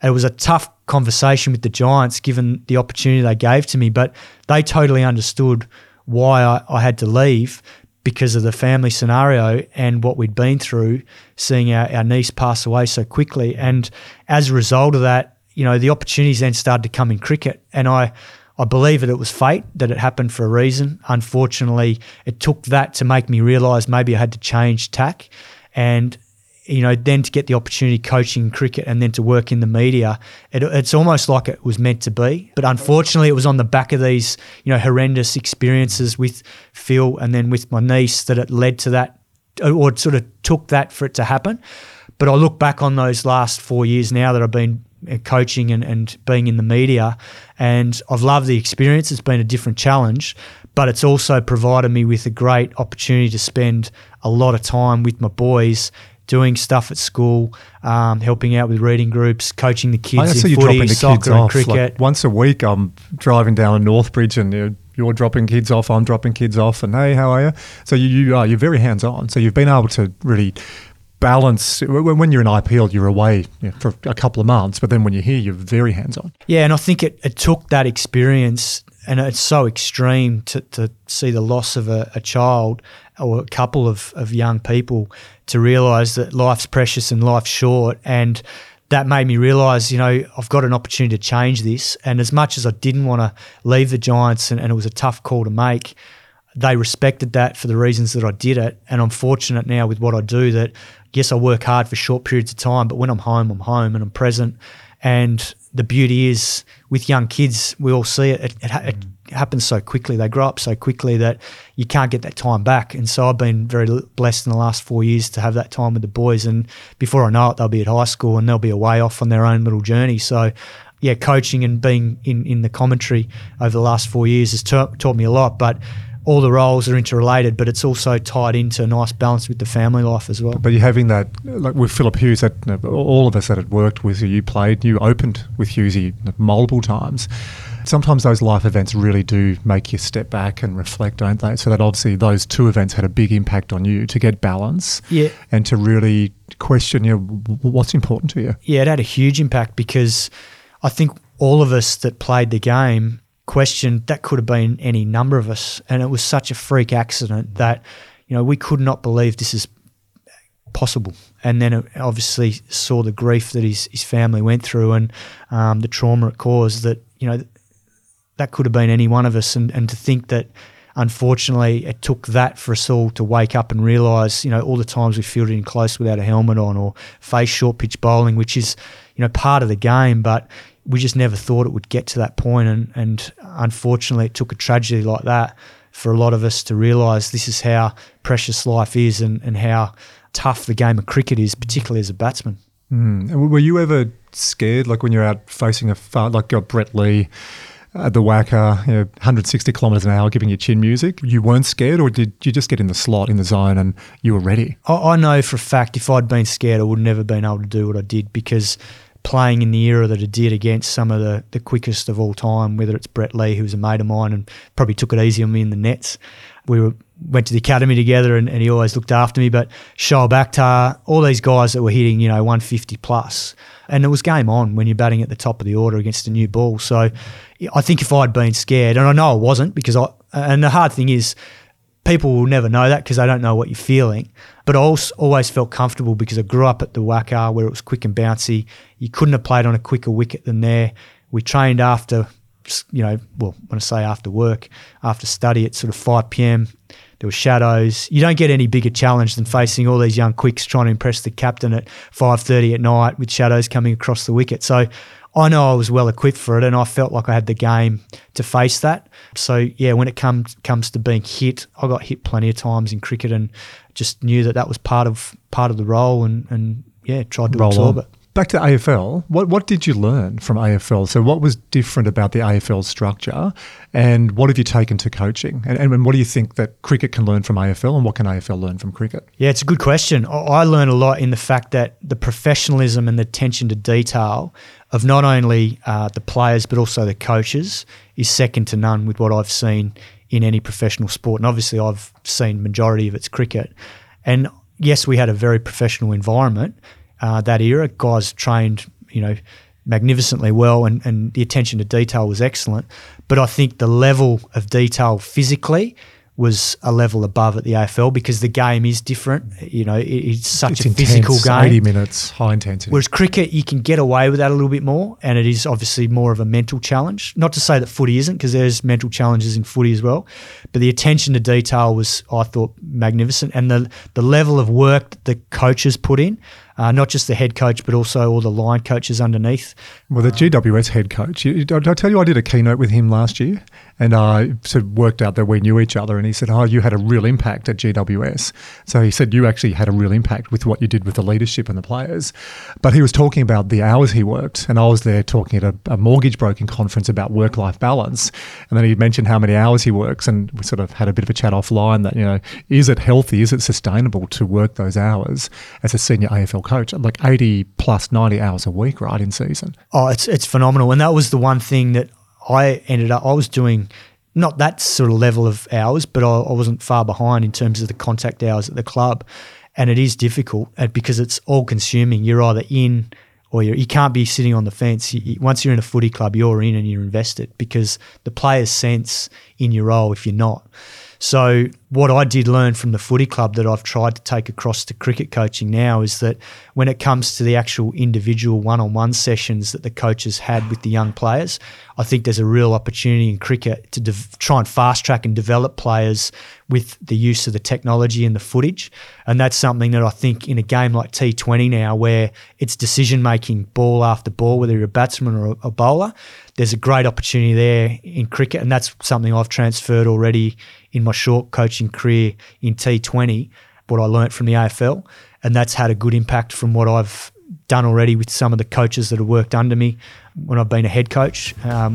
it was a tough conversation with the Giants given the opportunity they gave to me, but they totally understood why I, I had to leave because of the family scenario and what we'd been through, seeing our, our niece pass away so quickly. And as a result of that, you know, the opportunities then started to come in cricket. And I, I believe that it was fate, that it happened for a reason. Unfortunately, it took that to make me realise maybe I had to change tack. And you know, then to get the opportunity coaching cricket and then to work in the media, it, it's almost like it was meant to be. But unfortunately, it was on the back of these, you know, horrendous experiences with Phil and then with my niece that it led to that, or sort of took that for it to happen. But I look back on those last four years now that I've been uh, coaching and, and being in the media, and I've loved the experience. It's been a different challenge, but it's also provided me with a great opportunity to spend a lot of time with my boys doing stuff at school, um, helping out with reading groups, coaching the kids I in see footy, the soccer, kids off. cricket. Like once a week, I'm driving down to Northbridge and you're, you're, dropping kids off. I'm dropping kids off, and hey, how are you? So you, you are you're very hands on. So you've been able to really balance when when you're in IPL, you're away you know, for a couple of months, but then when you're here, you're very hands on. Yeah, and I think it, it took that experience, and it's so extreme to, to see the loss of a, a child or a couple of, of young people to realise that life's precious and life's short. And that made me realise, you know, I've got an opportunity to change this. And as much as I didn't want to leave the Giants and, and it was a tough call to make, they respected that for the reasons that I did it. And I'm fortunate now with what I do that, yes, I work hard for short periods of time, but when I'm home, I'm home and I'm present. And the beauty is with young kids, we all see it. It, it, it happens so quickly. They grow up so quickly that you can't get that time back. And so I've been very blessed in the last four years to have that time with the boys. And before I know it, they'll be at high school and they'll be away off on their own little journey. So, yeah, coaching and being in, in the commentary over the last four years has ta- taught me a lot. But all the roles are interrelated, but it's also tied into a nice balance with the family life as well. But you're having that, like with Philip Hughes, that you know, all of us that had worked with you, you played, you opened with Hughesy multiple times. Sometimes those life events really do make you step back and reflect, don't they? So that obviously those two events had a big impact on you to get balance, yeah, and to really question, you know, what's important to you. Yeah, it had a huge impact because I think all of us that played the game question that could have been any number of us. And it was such a freak accident that you know we could not believe this is possible. And then obviously saw the grief that his, his family went through and um, the trauma it caused that you know that could have been any one of us. And, and to think that unfortunately it took that for us all to wake up and realise you know all the times we fielded in close without a helmet on or face short pitch bowling which is you know part of the game. But we just never thought it would get to that point, and and unfortunately, it took a tragedy like that for a lot of us to realise this is how precious life is, and and how tough the game of cricket is, particularly as a batsman. Mm. Were you ever scared, like when you're out facing a far, like got Brett Lee? at the WACA, you know, 160 kilometres an hour, giving you chin music. You weren't scared, or did you just get in the slot in the zone and you were ready? I, I know for a fact if I'd been scared, I would never been able to do what I did because playing in the era that it did against some of the, the quickest of all time, whether it's Brett Lee, who was a mate of mine and probably took it easy on me in the nets. We were went to the academy together and, and he always looked after me. But Shoaib Akhtar, all these guys that were hitting, you know, 150 plus. And it was game on when you're batting at the top of the order against a new ball. So I think if I'd been scared, and I know I wasn't because I, and the hard thing is, people will never know that because they don't know what you're feeling. But I always felt comfortable because I grew up at the WACA where it was quick and bouncy. You couldn't have played on a quicker wicket than there. We trained after, you know, well, when I say after work, after study at sort of 5 p.m. There were shadows. You don't get any bigger challenge than facing all these young quicks trying to impress the captain at 5.30 at night with shadows coming across the wicket. So I know I was well equipped for it, and I felt like I had the game to face that. So yeah, when it comes comes to being hit, I got hit plenty of times in cricket, and just knew that that was part of part of the role, and and yeah, tried to Roll absorb on. it. Back to AFL, what, what did you learn from AFL? So, what was different about the AFL structure, and what have you taken to coaching? And, and what do you think that cricket can learn from AFL, and what can AFL learn from cricket? Yeah, it's a good question. I learned a lot in the fact that the professionalism and the attention to detail of not only uh, the players but also the coaches is second to none with what I've seen in any professional sport. And obviously, I've seen majority of its cricket. And yes, we had a very professional environment uh, that era. Guys trained, you know, magnificently well, and, and the attention to detail was excellent. But I think the level of detail physically was a level above at the AFL because the game is different. You know, it, it's such it's a intense, physical game. 80 minutes, high intensity. Whereas cricket, you can get away with that a little bit more, and it is obviously more of a mental challenge. Not to say that footy isn't, because there's mental challenges in footy as well. But the attention to detail was, I thought, magnificent. And the, the level of work that the coaches put in, uh, not just the head coach, but also all the line coaches underneath. Well, the GWS head coach, did I tell you I did a keynote with him last year? And I sort of worked out that we knew each other. And he said, Oh, you had a real impact at GWS. So he said, You actually had a real impact with what you did with the leadership and the players. But he was talking about the hours he worked. And I was there talking at a, a mortgage broking conference about work life balance. And then he mentioned how many hours he works. And we sort of had a bit of a chat offline that, you know, is it healthy? Is it sustainable to work those hours as a senior AFL coach? Like 80 plus 90 hours a week, right, in season. Oh, it's, it's phenomenal. And that was the one thing that I ended up, I was doing not that sort of level of hours, but I, I, wasn't far behind in terms of the contact hours at the club. and it is difficult uh, because it's all consuming. You're either in or you're, you can't be sitting on the fence. You, once you're in a footy club, you're in and you're invested because the players sense in your role if you're not. So, what I did learn from the footy club that I've tried to take across to cricket coaching now is that when it comes to the actual individual one on one sessions that the coaches had with the young players, I think there's a real opportunity in cricket to try and fast track and develop players with the use of the technology and the footage. And that's something that I think in a game like T20 now, where it's decision making ball after ball, whether you're a batsman or a bowler, there's a great opportunity there in cricket, and that's something I've transferred already in my short coaching career in T20. What I learnt from the AFL, and that's had a good impact from what I've done already with some of the coaches that have worked under me when I've been a head coach. Um,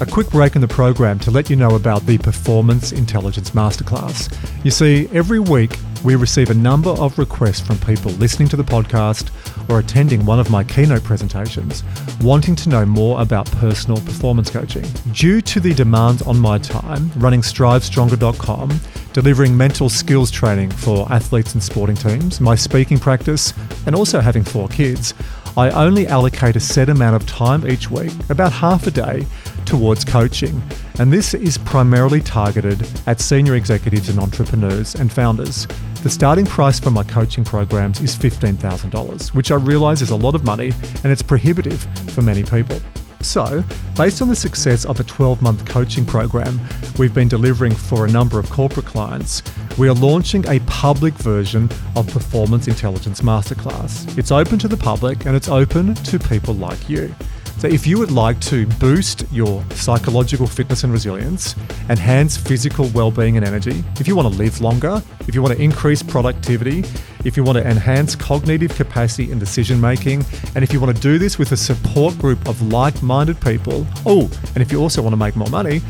a quick break in the program to let you know about the Performance Intelligence Masterclass. You see, every week we receive a number of requests from people listening to the podcast or attending one of my keynote presentations wanting to know more about personal performance coaching. Due to the demands on my time, running strivestronger.com, delivering mental skills training for athletes and sporting teams, my speaking practice, and also having four kids, I only allocate a set amount of time each week, about half a day, towards coaching. And this is primarily targeted at senior executives and entrepreneurs and founders. The starting price for my coaching programs is $15,000, which I realise is a lot of money and it's prohibitive for many people. So, based on the success of a 12 month coaching program we've been delivering for a number of corporate clients, we are launching a public version of Performance Intelligence Masterclass. It's open to the public and it's open to people like you. So, if you would like to boost your psychological fitness and resilience, enhance physical well being and energy, if you want to live longer, if you want to increase productivity, if you want to enhance cognitive capacity and decision making, and if you want to do this with a support group of like minded people, oh, and if you also want to make more money,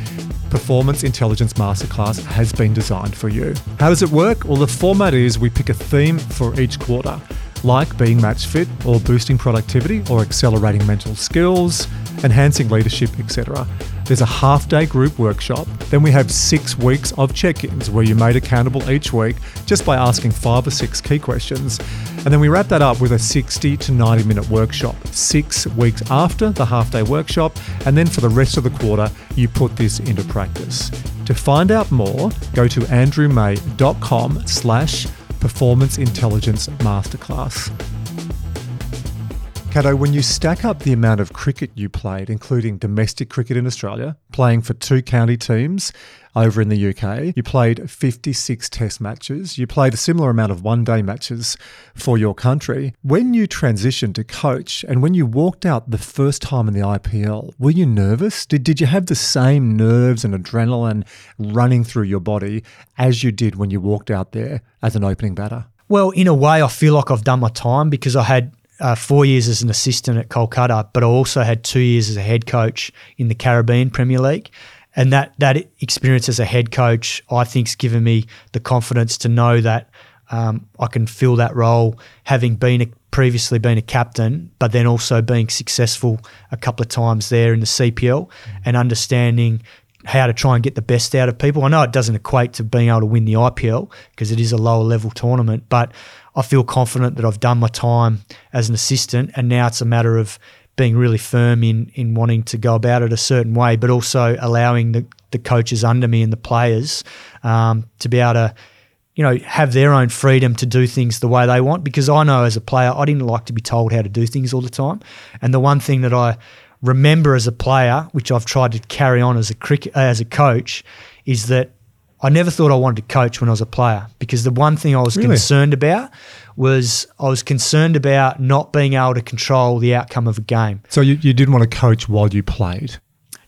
Performance Intelligence Masterclass has been designed for you. How does it work? Well, the format is we pick a theme for each quarter like being match fit or boosting productivity or accelerating mental skills, enhancing leadership, etc. There's a half day group workshop. Then we have six weeks of check ins where you're made accountable each week just by asking five or six key questions. And then we wrap that up with a 60 to 90 minute workshop, six weeks after the half day workshop. And then for the rest of the quarter, you put this into practice. To find out more, go to andrewmay.com slash Performance Intelligence Masterclass. Kato, when you stack up the amount of cricket you played, including domestic cricket in Australia, playing for two county teams over in the UK, you played 56 test matches, you played a similar amount of one day matches for your country. When you transitioned to coach and when you walked out the first time in the IPL, were you nervous? Did, did you have the same nerves and adrenaline running through your body as you did when you walked out there as an opening batter? Well, in a way, I feel like I've done my time because I had uh, four years as an assistant at Kolkata, but I also had two years as a head coach in the Caribbean Premier League. And that, that experience as a head coach, I think, has given me the confidence to know that um, I can fill that role, having been a, previously been a captain, but then also being successful a couple of times there in the CPL and understanding how to try and get the best out of people. I know it doesn't equate to being able to win the IPL because it is a lower level tournament, but I feel confident that I've done my time as an assistant, and now it's a matter of being really firm in in wanting to go about it a certain way, but also allowing the, the coaches under me and the players um, to be able to, you know, have their own freedom to do things the way they want. Because I know as a player, I didn't like to be told how to do things all the time. And the one thing that I remember as a player, which I've tried to carry on as a cricket as a coach, is that I never thought I wanted to coach when I was a player because the one thing I was really? concerned about was I was concerned about not being able to control the outcome of a game. So you, you didn't want to coach while you played?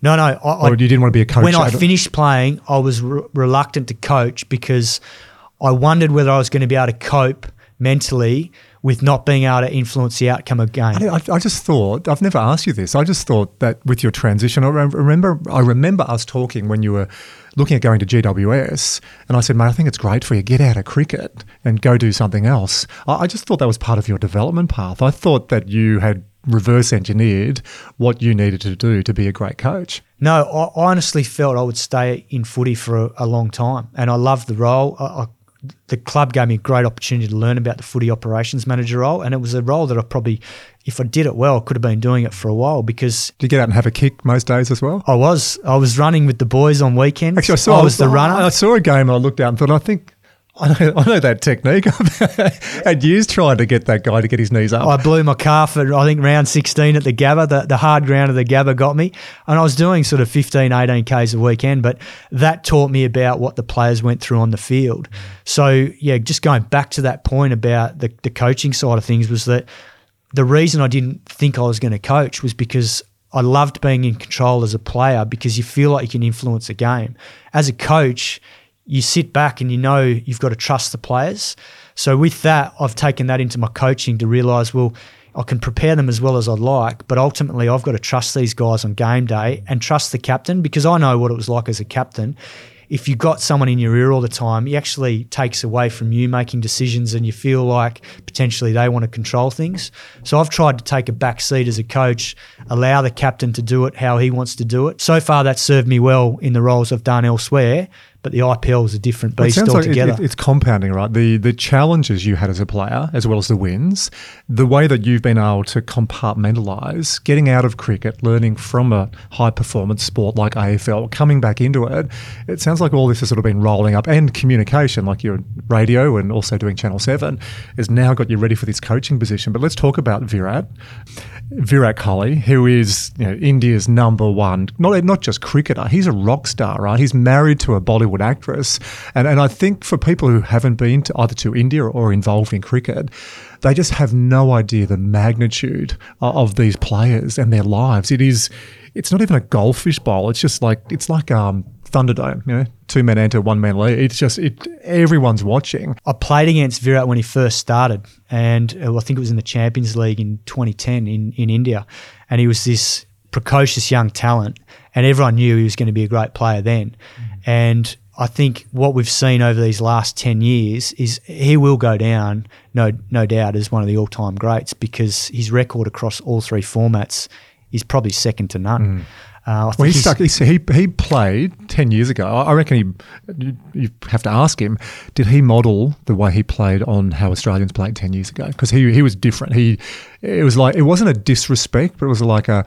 No, no. I, or you didn't want to be a coach? When I finished playing, I was re- reluctant to coach because I wondered whether I was going to be able to cope mentally with not being able to influence the outcome of game. I, I, just thought I've never asked you this. I just thought that with your transition, I remember I remember us talking when you were looking at going to GWS, and I said, mate, I think it's great for you. Get out of cricket and go do something else. I, I just thought that was part of your development path. I thought that you had reverse engineered what you needed to do to be a great coach. No, I honestly felt I would stay in footy for a, a long time, and I loved the role. I, I the club gave me a great opportunity to learn about the footy operations manager role, and it was a role that I probably, if I did it well, could have been doing it for a while because. Did you get out and have a kick most days as well? I was. I was running with the boys on weekends. Actually, I saw. I was the runner. I saw a game and I looked out and thought, I think [laughs] I know, I know that technique. [laughs] Had years trying to get that guy to get his knees up. I blew my calf at, I think, round 16 at the Gabba. The, the hard ground of the Gabba got me. And I was doing sort of 15, 18 Ks a weekend, but that taught me about what the players went through on the field. So, yeah, just going back to that point about the, the coaching side of things was that the reason I didn't think I was going to coach was because I loved being in control as a player because you feel like you can influence a game. As a coach, you sit back and you know you've got to trust the players. So with that, I've taken that into my coaching to realise, well, I can prepare them as well as I'd like, but ultimately I've got to trust these guys on game day and trust the captain because I know what it was like as a captain. If you've got someone in your ear all the time, it actually takes away from you making decisions and you feel like potentially they want to control things. So I've tried to take a back seat as a coach, allow the captain to do it how he wants to do it. So far, that's served me well in the roles I've done elsewhere but the IPL is a different beast it altogether. Like it, it, it's compounding, right? The the challenges you had as a player, as well as the wins, the way that you've been able to compartmentalize, getting out of cricket, learning from a high performance sport like AFL, coming back into it. It sounds like all this has sort of been rolling up, and communication, like your radio and also doing Channel Seven, has now got you ready for this coaching position. But let's talk about Virat. Virat Kohli, who is you know, India's number one, not not just cricketer, he's a rock star, right? He's married to a Bollywood actress, and and I think for people who haven't been to either to India or involved in cricket, they just have no idea the magnitude of these players and their lives. It is, it's not even a goldfish bowl. It's just like it's like um, Thunderdome, you know, two men enter, one man leave. It's just it. Everyone's watching. I played against Virat when he first started, and uh, I think it was in the Champions League in 2010 in in India, and he was this precocious young talent, and everyone knew he was going to be a great player then, mm-hmm. and. I think what we've seen over these last 10 years is he will go down, no, no doubt, as one of the all time greats because his record across all three formats is probably second to none. Mm. Uh, well, he, stuck, he, he, played 10 years ago. I reckon he, you have to ask him, did he model the way he played on how Australians played 10 years ago? Because he, he was different. He It was like, it wasn't a disrespect, but it was like a,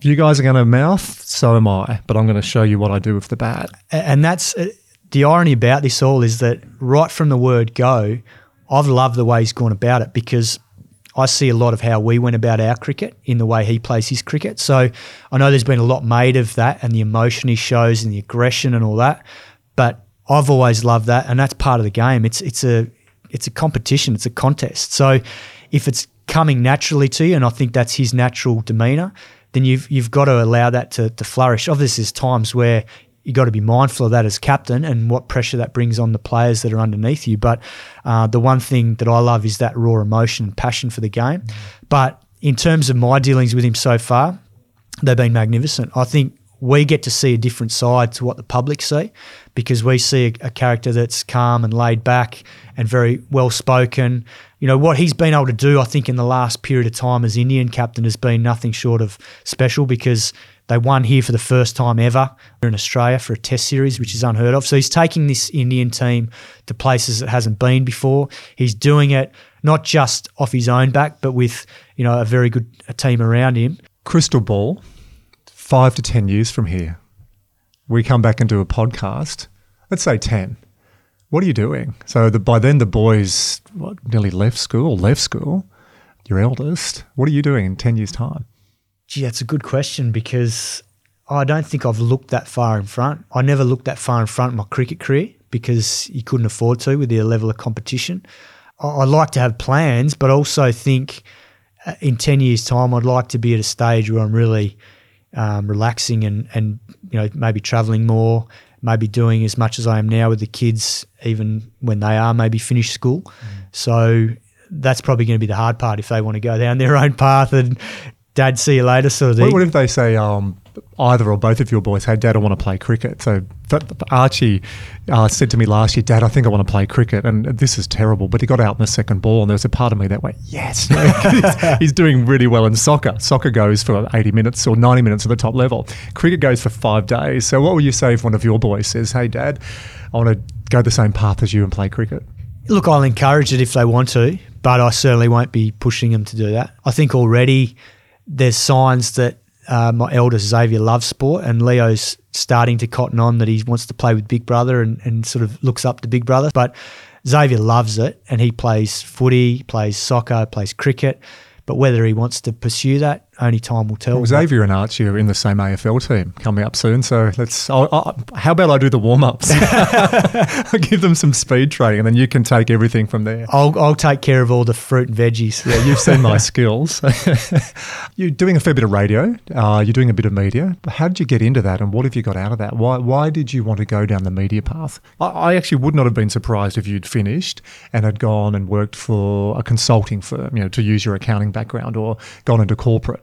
you guys are going to mouth, so am I, but I'm going to show you what I do with the bat. And that's uh, the irony about this all is that right from the word go, I've loved the way he's gone about it because – I see a lot of how we went about our cricket in the way he plays his cricket. So I know there's been a lot made of that and the emotion he shows and the aggression and all that. But I've always loved that, and that's part of the game. It's it's a it's a competition, it's a contest. So if it's coming naturally to you, and I think that's his natural demeanour, then you've you've got to allow that to, to flourish. Obviously, there's times where you've got to be mindful of that as captain and what pressure that brings on the players that are underneath you. But uh, the one thing that I love is that raw emotion passion for the game. Mm. But in terms of my dealings with him so far, they've been magnificent. I think we get to see a different side to what the public see because we see a, a character that's calm and laid back and very well spoken. You know, what he's been able to do, I think, in the last period of time as Indian captain has been nothing short of special because they won here for the first time ever in Australia for a test series, which is unheard of. So he's taking this Indian team to places it hasn't been before. He's doing it not just off his own back, but with, you know, a very good a team around him. Crystal ball, five to 10 years from here, we come back and do a podcast. Let's say 10. What are you doing? So the, by then the boys what, nearly left school, left school, your eldest. What are you doing in 10 years' time? Gee, that's a good question because I don't think I've looked that far in front. I never looked that far in front in my cricket career because you couldn't afford to with the level of competition. I like to have plans, but also think uh, in 10 years' time, I'd like to be at a stage where I'm really um, relaxing and, and, you know, maybe traveling more, maybe doing as much as I am now with the kids, even when they are maybe finished school. Mm. So that's probably going to be the hard part if they want to go down their own path and dad, see you later sort of thing. What, if they say, um, either or both of your boys, "Hey, Dad, I want to play cricket." So Archie uh, said to me last year, "Dad, I think I want to play cricket," and this is terrible. But he got out in the second ball, and there was a part of me that went, "Yes, [laughs] he's, he's doing really well in soccer. Soccer goes for eighty minutes or ninety minutes at the top level. Cricket goes for five days. So what will you say if one of your boys says, "Hey, Dad, I want to go the same path as you and play cricket"? Look, I'll encourage it if they want to, but I certainly won't be pushing them to do that. I think already there's signs that uh, my eldest Xavier loves sport, and Leo's starting to cotton on that he wants to play with Big Brother and, and sort of looks up to Big Brother. But Xavier loves it, and he plays footy, plays soccer, plays cricket. But whether he wants to pursue that, only time will tell. Well, Xavier and Archie are in the same AFL team coming up soon, so let's. I'll, I'll, how about I do the warm ups? [laughs] [laughs] I'll give them some speed training, and then you can take everything from there. I'll, I'll take care of all the fruit and veggies. Yeah, you've seen my [laughs] skills. you're doing a fair bit of radio. Uh, you're doing a bit of media. How did you get into that, and what have you got out of that? Why Why did you want to go down the media path? I, I actually would not have been surprised if you'd finished and had gone and worked for a consulting firm, you know, to use your accounting background, or gone into corporate.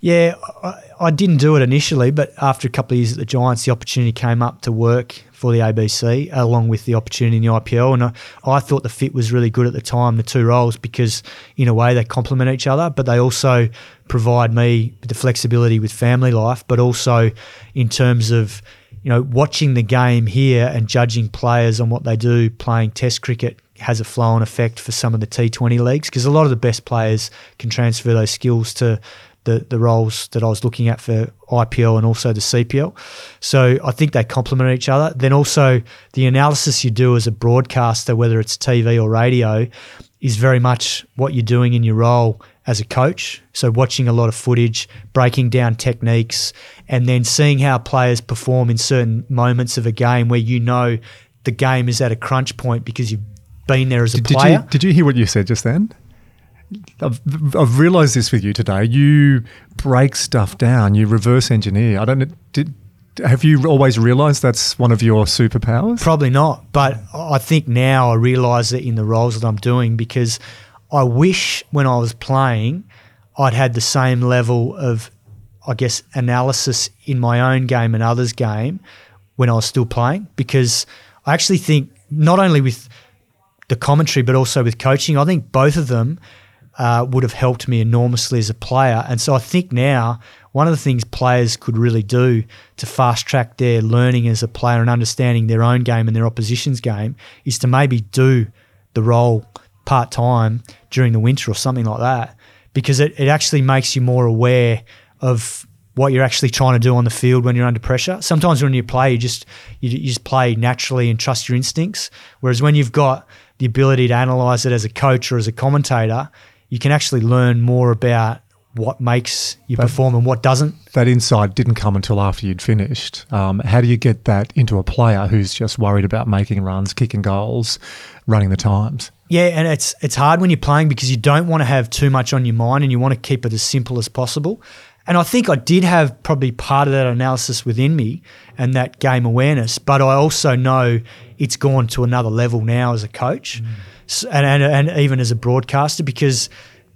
Yeah, I, I, didn't do it initially, but after a couple of years at the Giants, the opportunity came up to work for the ABC along with the opportunity in the IPL. And I, I thought the fit was really good at the time, the two roles, because in a way they complement each other, but they also provide me the flexibility with family life, but also in terms of you know watching the game here and judging players on what they do playing Test cricket has a flow on effect for some of the T20 leagues because a lot of the best players can transfer those skills to the, the roles that I was looking at for IPL and also the CPL. So I think they complement each other. Then also the analysis you do as a broadcaster, whether it's TV or radio, is very much what you're doing in your role as a coach. So watching a lot of footage, breaking down techniques, and then seeing how players perform in certain moments of a game where you know the game is at a crunch point because you've been there as a did, player. Did you, did you hear what you said just then? I've, I've realised this with you today. You break stuff down. You reverse engineer. I don't. Did, have you always realised that's one of your superpowers? Probably not, but I think now I realise it in the roles that I'm doing because I wish when I was playing, I'd had the same level of, I guess, analysis in my own game and others' game when I was still playing because I actually think not only with the commentary but also with coaching, I think both of them uh, would have helped me enormously as a player. And so I think now one of the things players could really do to fast track their learning as a player and understanding their own game and their opposition's game is to maybe do the role part time during the winter or something like that because it, it actually makes you more aware of what you're actually trying to do on the field when you're under pressure. Sometimes when you play, you just you, you just play naturally and trust your instincts. Whereas when you've got the ability to analyze it as a coach or as a commentator, you can actually learn more about what makes you but perform and what doesn't. That insight didn't come until after you'd finished. Um, how do you get that into a player who's just worried about making runs, kicking goals, running the times? Yeah, and it's it's hard when you're playing because you don't want to have too much on your mind and you want to keep it as simple as possible. And I think I did have probably part of that analysis within me and that game awareness, but I also know it's gone to another level now as a coach. Mm and, and, and even as a broadcaster because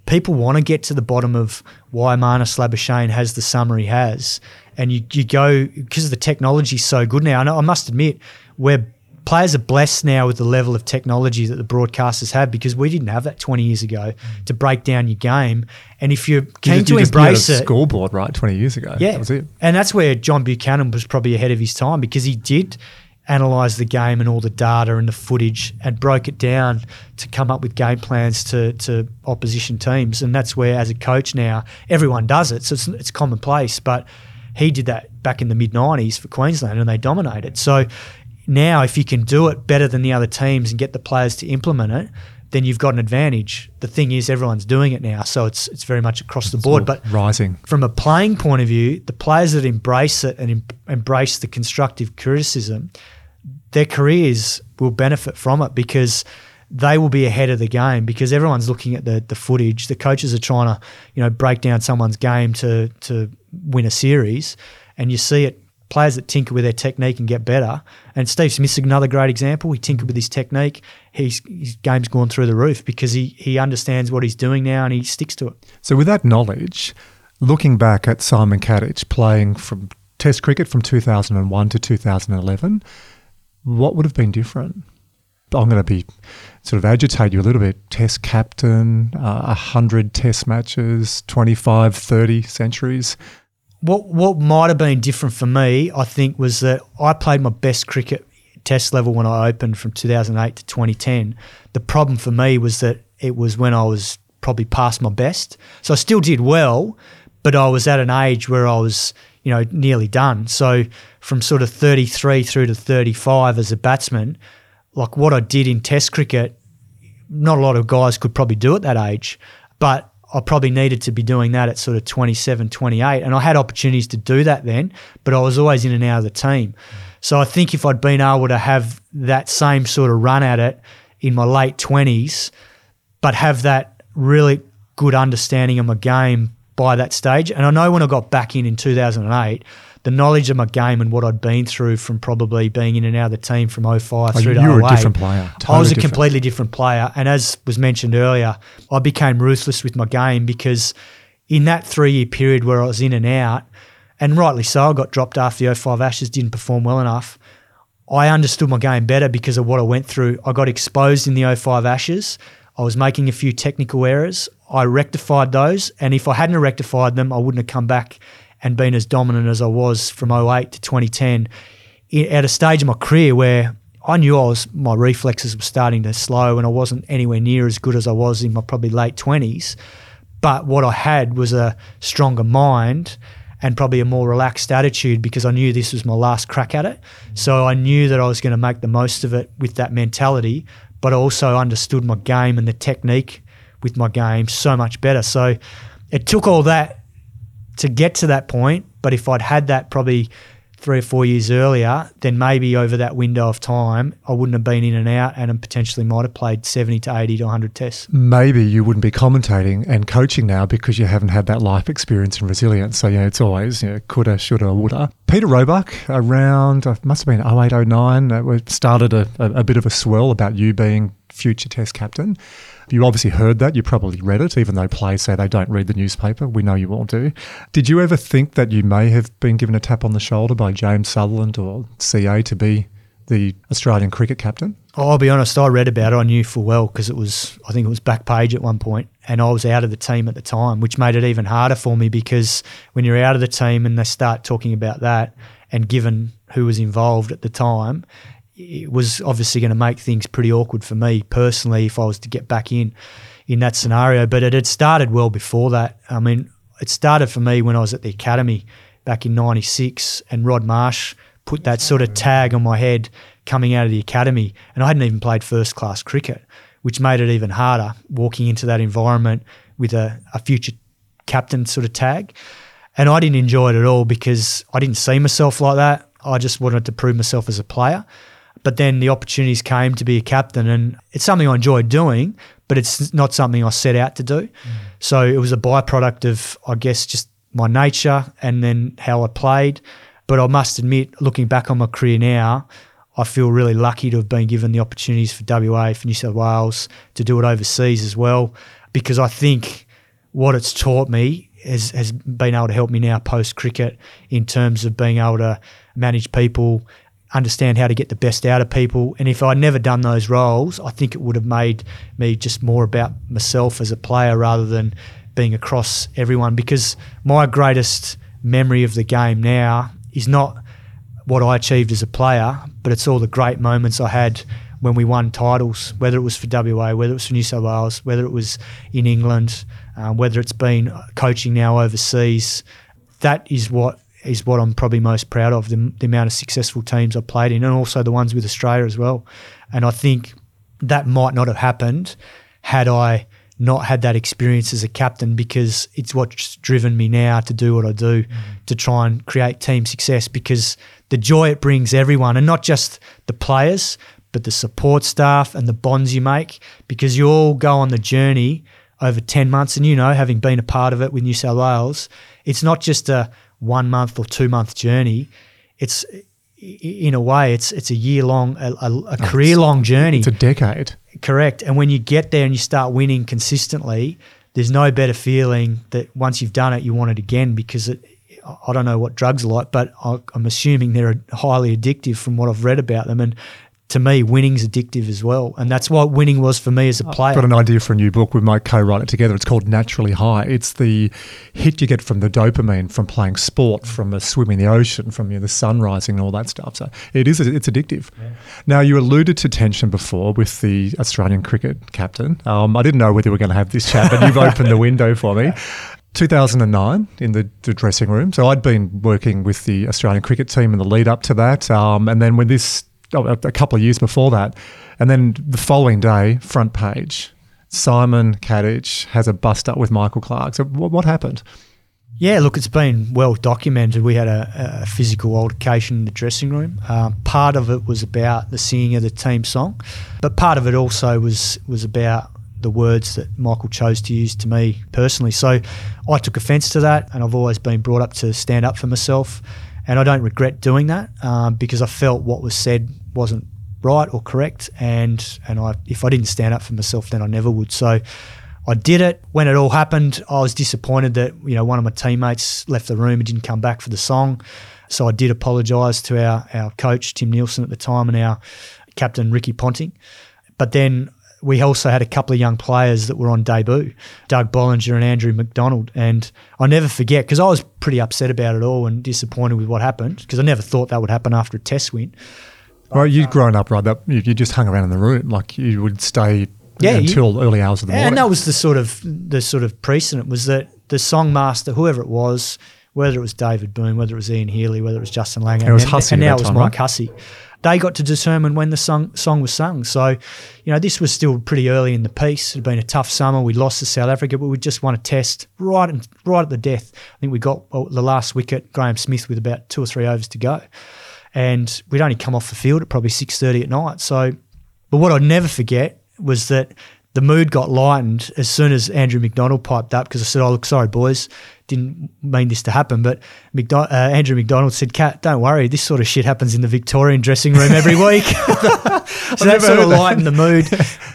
people want to get to the bottom of why Marnus Labuschagne has the summer he has. And you, you go, because the technology's so good now, and I must admit, where players are blessed now with the level of technology that the broadcasters have because we didn't have that 20 years ago mm. to break down your game. And if you're keen you, to you embrace it. scoreboard, right, 20 years ago. Yeah. That and that's where John Buchanan was probably ahead of his time because he did – analysed the game and all the data and the footage and broke it down to come up with game plans to, to opposition teams. And that's where, as a coach now, everyone does it. So it's, it's commonplace. But he did that back in the mid 90s for Queensland and they dominated. So now, if you can do it better than the other teams and get the players to implement it, then you've got an advantage. The thing is, everyone's doing it now, so it's it's very much across the board. But rising from a playing point of view, the players that embrace it and em- embrace the constructive criticism, their careers will benefit from it because they will be ahead of the game because everyone's looking at the the footage. The coaches are trying to, you know, break down someone's game to to win a series, and you see it players that tinker with their technique and get better. And Steve Smith's another great example. He tinkered with his technique. He's, his game's gone through the roof because he he understands what he's doing now and he sticks to it. So with that knowledge, Looking back at Simon Katich playing from Test cricket from 2001 to 2011, what would have been different? I'm going to be sort of agitate you a little bit. Test captain, uh, 100 test matches, 25, 30 centuries. What, what might have been different for me, I think, was that I played my best cricket test level when I opened from 2008 to 2010. The problem for me was that it was when I was probably past my best. So I still did well, but I was at an age where I was, you know, nearly done. So from sort of 33 through to 35 as a batsman, like what I did in Test cricket, not a lot of guys could probably do at that age, but I probably needed to be doing that at sort of 27, 28. And I had opportunities to do that then, but I was always in and out of the team. So I think if I'd been able to have that same sort of run at it in my late 20s, but have that really good understanding of my game by that stage. And I know when I got back in in 2008, the knowledge of my game and what I'd been through from probably being in and out of the team from 05 oh, through to you 08. You were a oh different player. Totally I was a different. completely different player. And as was mentioned earlier, I became ruthless with my game because in that three year period where I was in and out, and rightly so, I got dropped after the 05 Ashes, didn't perform well enough. I understood my game better because of what I went through. I got exposed in the 05 Ashes. I was making a few technical errors. I rectified those, and if I hadn't rectified them, I wouldn't have come back and been as dominant as I was from 08 to 2010 at a stage of my career where I knew I was my reflexes were starting to slow and I wasn't anywhere near as good as I was in my probably late 20s. But what I had was a stronger mind and probably a more relaxed attitude because I knew this was my last crack at it. So I knew that I was going to make the most of it with that mentality, but I also understood my game and the technique with my game so much better. So it took all that to get to that point. But if I'd had that probably three or four years earlier, then maybe over that window of time, I wouldn't have been in and out and potentially might have played 70 to 80 to 100 tests. Maybe you wouldn't be commentating and coaching now because you haven't had that life experience and resilience. So, yeah, it's always you know, coulda, shoulda, woulda. Peter Roebuck, around, uh, must have been 08, 09, uh, started a, a, a bit of a swirl about you being future test captain. You obviously heard that. You probably read it, even though players say they don't read the newspaper. We know you all do. Did you ever think that you may have been given a tap on the shoulder by James Sutherland or CA to be the Australian cricket captain? Oh, I'll be honest, I read about it. I knew full well because it was, I think it was back page at one point, and I was out of the team at the time, which made it even harder for me because when you're out of the team and they start talking about that, and given who was involved at the time, it was obviously going to make things pretty awkward for me personally if I was to get back in in that scenario. But it had started well before that. I mean, it started for me when I was at the academy back in '96, and Rod Marsh put that sort of tag on my head coming out of the academy, and I hadn't even played first class cricket, which made it even harder walking into that environment with a, a future captain sort of tag. And I didn't enjoy it at all because I didn't see myself like that. I just wanted to prove myself as a player. But then the opportunities came to be a captain, and it's something I enjoyed doing, but it's not something I set out to do. Mm. So it was a byproduct of, I guess, just my nature and then how I played. But I must admit, looking back on my career now, I feel really lucky to have been given the opportunities for WA, for New South Wales, to do it overseas as well, because I think what it's taught me has, has been able to help me now post cricket in terms of being able to manage people, understand how to get the best out of people. And if I'd never done those roles, I think it would have made me just more about myself as a player rather than being across everyone. Because my greatest memory of the game now is not what I achieved as a player, but it's all the great moments I had when we won titles, whether it was for WA, whether it was for New South Wales, whether it was in England, um, whether it's been coaching now overseas. That is what is what I'm probably most proud of the, the amount of successful teams I've played in, and also the ones with Australia as well. And I think that might not have happened had I not had that experience as a captain because it's what's driven me now to do what I do mm. to try and create team success because the joy it brings everyone and not just the players but the support staff and the bonds you make because you all go on the journey over 10 months and you know having been a part of it with New South Wales it's not just a one month or two month journey. It's in a way, it's it's a year long, a, a, a career long journey. It's a decade. Correct. And when you get there and you start winning consistently, there's no better feeling that once you've done it, you want it again because it, I don't know what drugs are like, but I'm assuming they're highly addictive from what I've read about them. And to me, winning's addictive as well. And that's what winning was for me as a player. I've got an idea for a new book. We might co write it together. It's called Naturally High. It's the hit you get from the dopamine from playing sport, from a swim in the ocean, from you know, the sun rising and all that stuff. So it is, it's addictive. Yeah. Now, you alluded to tension before with the Australian cricket captain. Um, I didn't know whether we were going to have this chat, but you've [laughs] opened the window for me. 2009 in the, the, dressing room. So I'd been working with the Australian cricket team in the lead up to that. Um, and then when this oh, a couple of years before that. And then the following day, front page, Simon Katich has a bust up with Michael Clarke. So what, what happened? Yeah, look, it's been well documented. We had a, a physical altercation in the dressing room. Um, part of it was about the singing of the team song, but part of it also was was about the words that Michael chose to use to me personally. So I took offence to that, and I've always been brought up to stand up for myself, and I don't regret doing that um, because I felt what was said wasn't right or correct, and and I if I didn't stand up for myself, then I never would. So. I did it. When it all happened, I was disappointed that you know one of my teammates left the room and didn't come back for the song. So I did apologise to our, our coach Tim Nielsen at the time and our captain Ricky Ponting. But then we also had a couple of young players that were on debut, Doug Bollinger and Andrew McDonald. And I never forget because I was pretty upset about it all and disappointed with what happened because I never thought that would happen after a test win. Well, you'd uh, grown up right. That you, you just hung around in the room, like you would stay yeah, until you, early hours of the morning. And that was the sort of the sort of precedent was that the song master, whoever it was, whether it was David Boon, whether it was Ian Healy, whether it was Justin Langer, it was Hussey and, and now it was Mike right? Hussey. They got to determine when the song, song was sung. So, you know, this was still pretty early in the piece. It had been a tough summer. We lost to South Africa, but we just won a test right, in, right at the death. I think we got well, the last wicket, Graeme Smith, with about two or three overs to go and we'd only come off the field at probably six thirty at night. So, but what I'd never forget was that the mood got lightened as soon as Andrew McDonald piped up because I said, "Oh, look, sorry, boys, didn't mean this to happen." But McDo- uh, Andrew McDonald said, "Cat, don't worry, this sort of shit happens in the Victorian dressing room every week." [laughs] [laughs] so that sort of lightened the mood.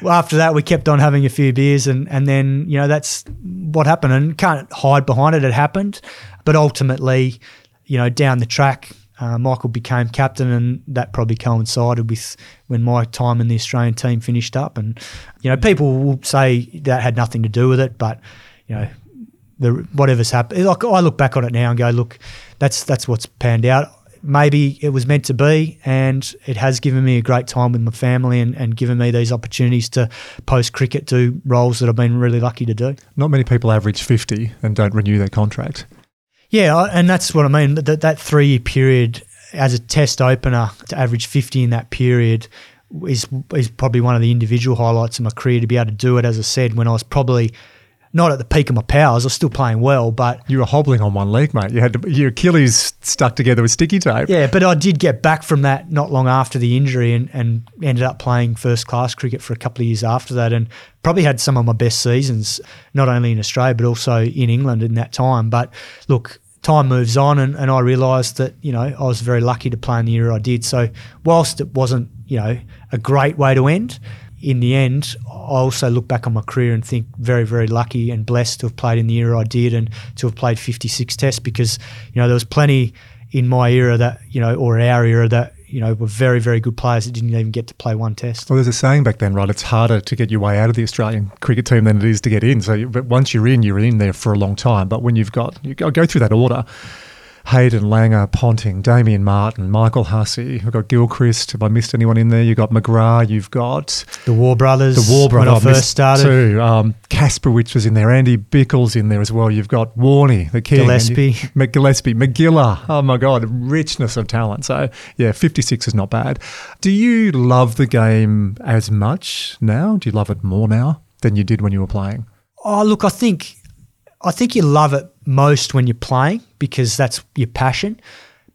After that, we kept on having a few beers, and and then you know that's what happened, and can't hide behind it. It happened, but ultimately, you know, down the track, uh, Michael became captain, and that probably coincided with when my time in the Australian team finished up. And you know, people will say that had nothing to do with it, but you know, the whatever's happened. Like I look back on it now and go, look, that's that's what's panned out. Maybe it was meant to be, and it has given me a great time with my family and, and given me these opportunities to post cricket do roles that I've been really lucky to do. Not many people average 50 and don't renew their contract. Yeah, and that's what I mean. That that three year period as a test opener to average fifty in that period is is probably one of the individual highlights of my career to be able to do it. As I said, when I was probably not at the peak of my powers. I was still playing well, but you were hobbling on one leg, mate. You had to, your Achilles stuck together with sticky tape. Yeah, but I did get back from that not long after the injury, and, and ended up playing first class cricket for a couple of years after that, and probably had some of my best seasons, not only in Australia but also in England in that time. But look. Time moves on, and, and I realised that you know I was very lucky to play in the year I did. So whilst it wasn't you know a great way to end, in the end, I also look back on my career and think very, very lucky and blessed to have played in the era I did and to have played 56 tests because, you know, there was plenty in my era that, you know, or our era that, you know, were very, very good players that didn't even get to play one test. Well, there's a saying back then, right? It's harder to get your way out of the Australian cricket team than it is to get in. So, but once you're in, you're in there for a long time. But when you've got, you go through that order Hayden, Langer, Ponting, Damien Martyn, Michael Hussey. We've got Gilchrist. Have I missed anyone in there? You've got McGrath. You've got the Waugh Brothers. The Waugh Brothers. When I first started, too. Um, Kasprowicz was in there. Andy Bichel's in there as well. You've got Warney, the king. Gillespie. You, Gillespie. Magilla. Oh my God, richness of talent. So yeah, 56 is not bad. Do you love the game as much now? Do you love it more now than you did when you were playing? Oh, look, I think I think you love it most when you're playing because that's your passion.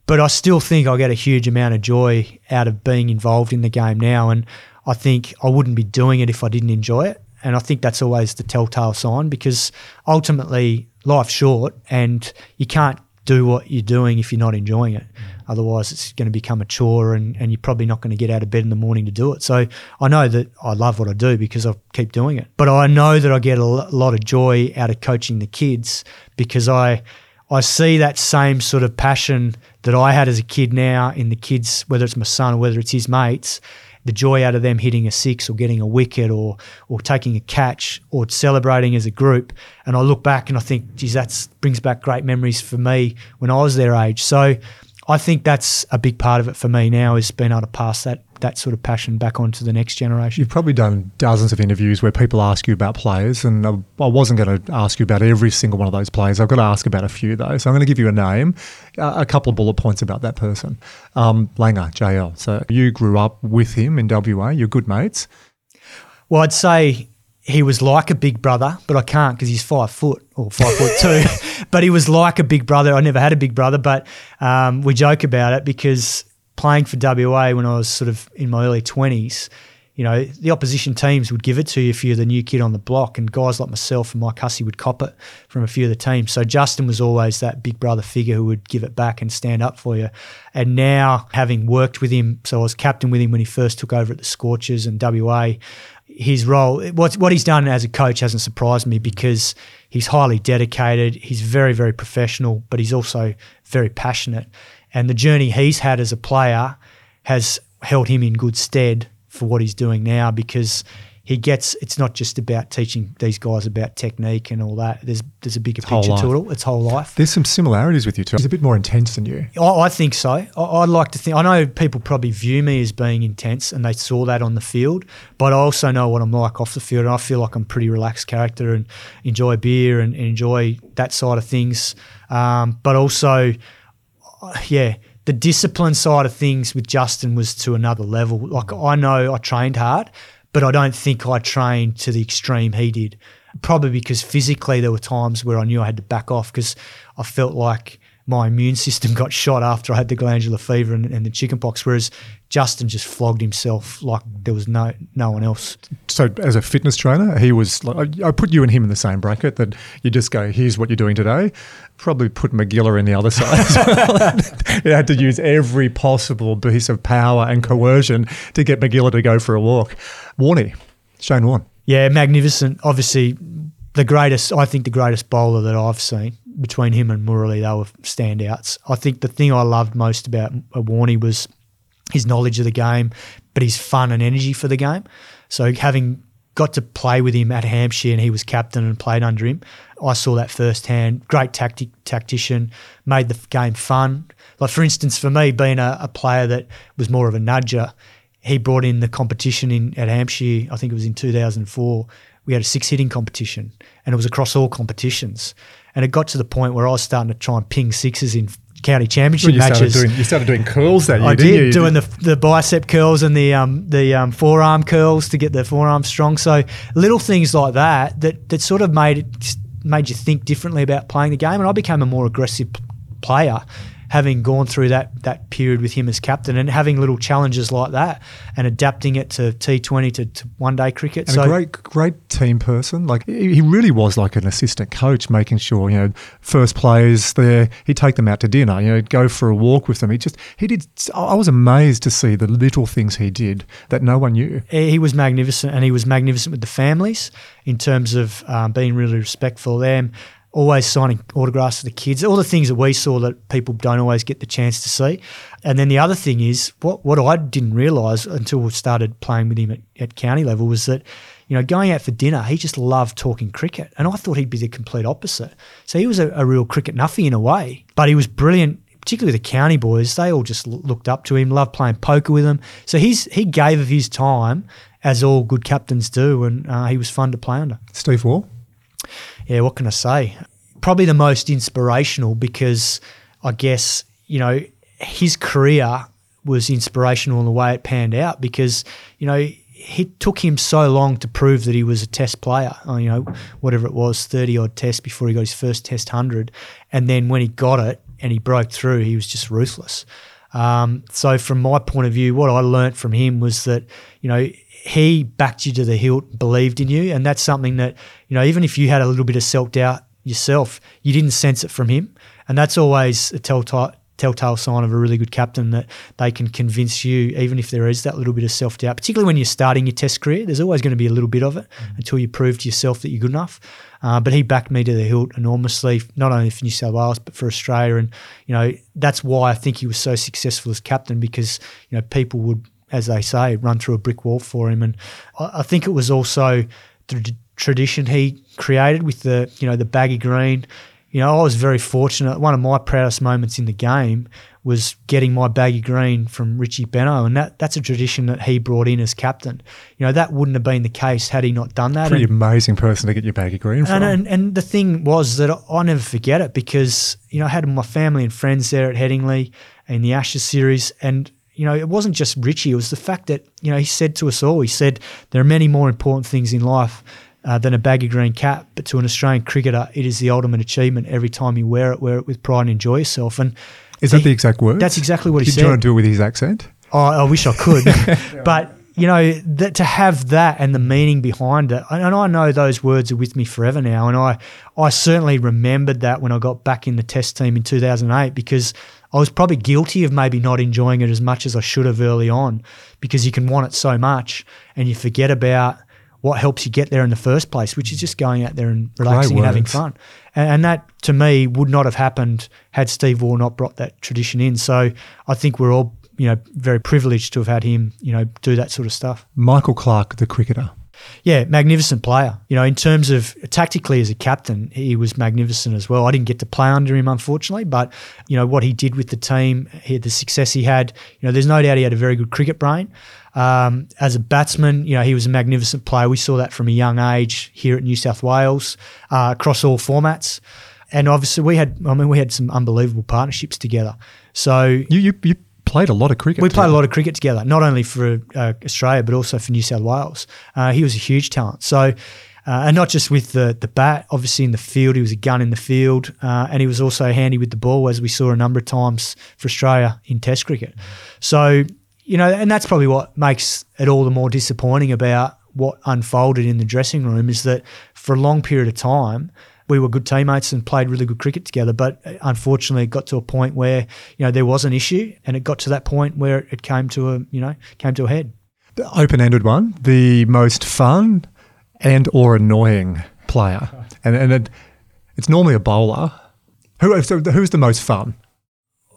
But I still think I get a huge amount of joy out of being involved in the game now. And I think I wouldn't be doing it if I didn't enjoy it. And I think that's always the telltale sign because ultimately life's short and you can't do what you're doing if you're not enjoying it. Otherwise, it's going to become a chore and, and you're probably not going to get out of bed in the morning to do it. So I know that I love what I do because I keep doing it. But I know that I get a lot of joy out of coaching the kids because I I see that same sort of passion that I had as a kid now in the kids, whether it's my son or whether it's his mates, the joy out of them hitting a six or getting a wicket or or taking a catch or celebrating as a group. And I look back and I think, geez, that brings back great memories for me when I was their age. So I think that's a big part of it for me now is being able to pass that that sort of passion back on to the next generation. You've probably done dozens of interviews where people ask you about players, and I wasn't going to ask you about every single one of those players. I've got to ask about a few though. So I'm going to give you a name, a couple of bullet points about that person. Um, Langer, JL. So you grew up with him in WA. You're good mates. Well, I'd say he was like a big brother, but I can't because he's five foot or five foot two. [laughs] but he was like a big brother. I never had a big brother, but um, we joke about it because playing for WA when I was sort of in my early twenties, you know, the opposition teams would give it to you if you're the new kid on the block, and guys like myself and Mike Hussey would cop it from a few of the teams. So Justin was always that big brother figure who would give it back and stand up for you. And now, having worked with him, so I was captain with him when he first took over at the Scorchers and WA his role, what what he's done as a coach hasn't surprised me because he's highly dedicated. He's very very professional, but he's also very passionate. And the journey he's had as a player has held him in good stead for what he's doing now because he gets it's not just about teaching these guys about technique and all that. There's there's a bigger it's picture to it all. It's whole life. There's some similarities with you too. He's a bit more intense than you. I, I think so. I, would like to think. I know people probably view me as being intense, and they saw that on the field. But I also know what I'm like off the field, and I feel like I'm a pretty relaxed character and enjoy beer and, and enjoy that side of things. Um, but also, yeah the discipline side of things with Justin was to another level. Like I know I trained hard, but I don't think I trained to the extreme he did. Probably because physically there were times where I knew I had to back off because I felt like my immune system got shot after I had the glandular fever and, and the chickenpox, whereas Justin just flogged himself like there was no no one else. So, as a fitness trainer, he was. Like, I put you and him in the same bracket. That you just go, "Here's what you're doing today." Probably put McGilla in the other side. [laughs] you had to use every possible piece of power and coercion to get McGilla to go for a walk. Warney, Shane Warne. Yeah, magnificent. Obviously, the greatest. I think the greatest bowler that I've seen between him and Murali, they were standouts. I think the thing I loved most about Warney was his knowledge of the game, but his fun and energy for the game. So having got to play with him at Hampshire and he was captain and played under him, I saw that firsthand. Great tactic tactician, made the game fun. Like for instance, for me, being a, a player that was more of a nudger, he brought in the competition in at Hampshire. I think it was in 2004. We had a six hitting competition, and it was across all competitions. And it got to the point where I was starting to try and ping sixes in county championship well, you matches. Started doing, you started doing curls that year. I did you? doing the the bicep curls and the um the um, forearm curls to get the forearm strong. So little things like that that that sort of made it made you think differently about playing the game. And I became a more aggressive player having gone through that that period with him as captain and having little challenges like that and adapting it to T20 to, to one day cricket. And so a great great team person. Like he really was like an assistant coach, making sure you know first players there. He'd take them out to dinner. You know, go for a walk with them. He just he did. I was amazed to see the little things he did that no one knew. He was magnificent, and he was magnificent with the families in terms of um, being really respectful of them always signing autographs for the kids, all the things that we saw that people don't always get the chance to see. And then the other thing is what what I didn't realise until we started playing with him at, at county level was that, you know, going out for dinner, he just loved talking cricket. And I thought he'd be the complete opposite. So he was a, a real cricket nuffy in a way, but he was brilliant. Particularly the county boys, they all just looked up to him, loved playing poker with him. So he's he gave of his time, as all good captains do, and uh, he was fun to play under. Steve Waugh yeah, what can I say? Probably the most inspirational because I guess, you know, his career was inspirational in the way it panned out because, you know, it took him so long to prove that he was a test player. Uh, you know, whatever it was, 30 odd tests before he got his first test 100. And then when he got it and he broke through, he was just ruthless. Um, so, from my point of view, what I learnt from him was that, you know, he backed you to the hilt, believed in you, and that's something that you know even if you had a little bit of self doubt yourself, you didn't sense it from him, and that's always a telltale telltale sign of a really good captain that they can convince you, even if there is that little bit of self doubt, particularly when you're starting your test career. There's always going to be a little bit of it mm. until you prove to yourself that you're good enough. Uh, but he backed me to the hilt enormously, not only for New South Wales but for Australia. And you know that's why I think he was so successful as captain because you know people would, as they say, run through a brick wall for him. And I, I think it was also the tradition he created with the you know the baggy green you know, I was very fortunate. One of my proudest moments in the game was getting my baggy green from Richie Benaud, and that that's a tradition that he brought in as captain. You know, that wouldn't have been the case had he not done that. Pretty and, amazing person to get your baggy green from. And, and, and the thing was that I never forget it because you know I had my family and friends there at Headingley in the Ashes series, and you know, it wasn't just Richie. It was the fact that, you know, he said to us all, he said, there are many more important things in life uh, than a baggy green cap. But to an Australian cricketer, it is the ultimate achievement. Every time you wear it, wear it with pride and enjoy yourself. And is that the exact word? That's exactly what he said. Did you want to do it with his accent? Oh, I wish I could, [laughs] [laughs] but you know that to have that and the meaning behind it, and I know those words are with me forever now. And I, I certainly remembered that when I got back in the Test team in 2008 because I was probably guilty of maybe not enjoying it as much as I should have early on because you can want it so much and you forget about what helps you get there in the first place, which is just going out there and relaxing and having fun. And, and, that, to me, would not have happened had Steve Waugh not brought that tradition in. So I think we're all, you know, very privileged to have had him, you know, do that sort of stuff. Michael Clarke, the cricketer. Yeah, magnificent player. You know, in terms of tactically as a captain, he was magnificent as well. I didn't get to play under him, unfortunately, but you know what he did with the team, he, the success he had. You know, there's no doubt he had a very good cricket brain. Um, as a batsman, you know, he was a magnificent player. We saw that from a young age here at New South Wales uh, across all formats. And obviously, we had, I mean, we had some unbelievable partnerships together. So you, you, you played a lot of cricket. We together. played a lot of cricket together, not only for uh, Australia but also for New South Wales. Uh, he was a huge talent. So. Uh, and not just with the the bat, obviously in the field, he was a gun in the field, uh, and he was also handy with the ball, as we saw a number of times for Australia in Test cricket. So, you know, and that's probably what makes it all the more disappointing about what unfolded in the dressing room is that for a long period of time, we were good teammates and played really good cricket together. But unfortunately, it got to a point where you know there was an issue, and it got to that point where it came to a you know came to a head. The open-ended one, the most fun and or annoying player, [laughs] and and it, it's normally a bowler. Who so who's the most fun?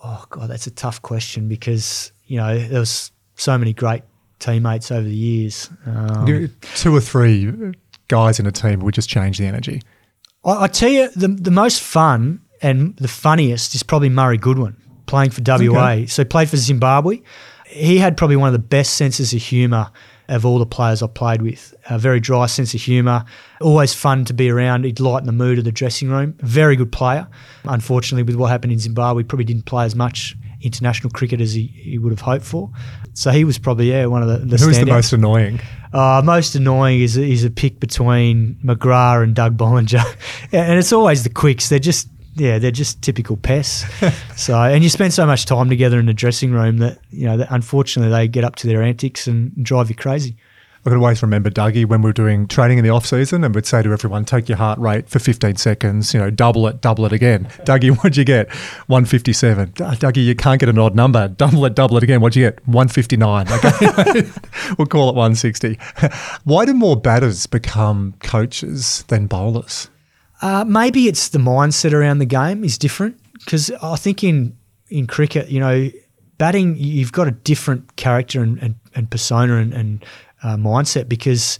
Oh god, that's a tough question because you know there was so many great teammates over the years. Um, Two or three guys in a team would just change the energy. I, I tell you, the the most fun and the funniest is probably Murray Goodwin playing for WA. Okay. So played for Zimbabwe. He had probably one of the best senses of humour of all the players I played with. A very dry sense of humour, always fun to be around. He'd lighten the mood of the dressing room. Very good player. Unfortunately, with what happened in Zimbabwe, probably didn't play as much international cricket as he, he would have hoped for. So he was probably yeah one of the. the Who's the most annoying? Uh, most annoying is is a pick between McGrath and Doug Bollinger, [laughs] and it's always the quicks. They're just yeah, they're just typical pests. [laughs] so, and you spend so much time together in the dressing room that you know, that unfortunately, they get up to their antics and drive you crazy. I can always remember Dougie when we were doing training in the off season and we'd say to everyone, take your heart rate for 15 seconds, you know, double it, double it again. [laughs] Dougie, what'd you get? 157. Dougie, you can't get an odd number. Double it, double it again. What'd you get? 159. Okay. [laughs] we'll call it 160. [laughs] Why do more batters become coaches than bowlers? Uh, maybe it's the mindset around the game is different because I think in, in cricket, you know, batting, you've got a different character and, and, and persona and, and uh, mindset because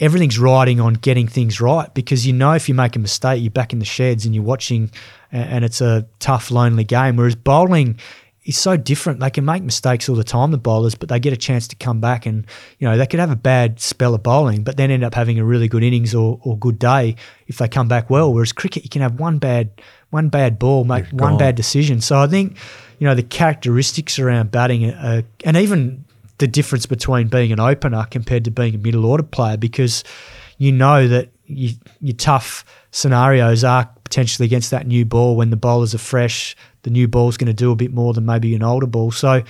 everything's riding on getting things right. Because you know if you make a mistake you're back in the sheds and you're watching and it's a tough lonely game. Whereas bowling is so different. They can make mistakes all the time the bowlers but they get a chance to come back and you know they could have a bad spell of bowling but then end up having a really good innings or, or good day if they come back well. Whereas cricket you can have one bad one bad ball make one bad decision. So i think you know the characteristics around batting are, and even the difference between being an opener compared to being a middle order player because you know that you, your tough scenarios are potentially against that new ball when the bowlers are fresh. The new ball's going to do a bit more than maybe an older ball. So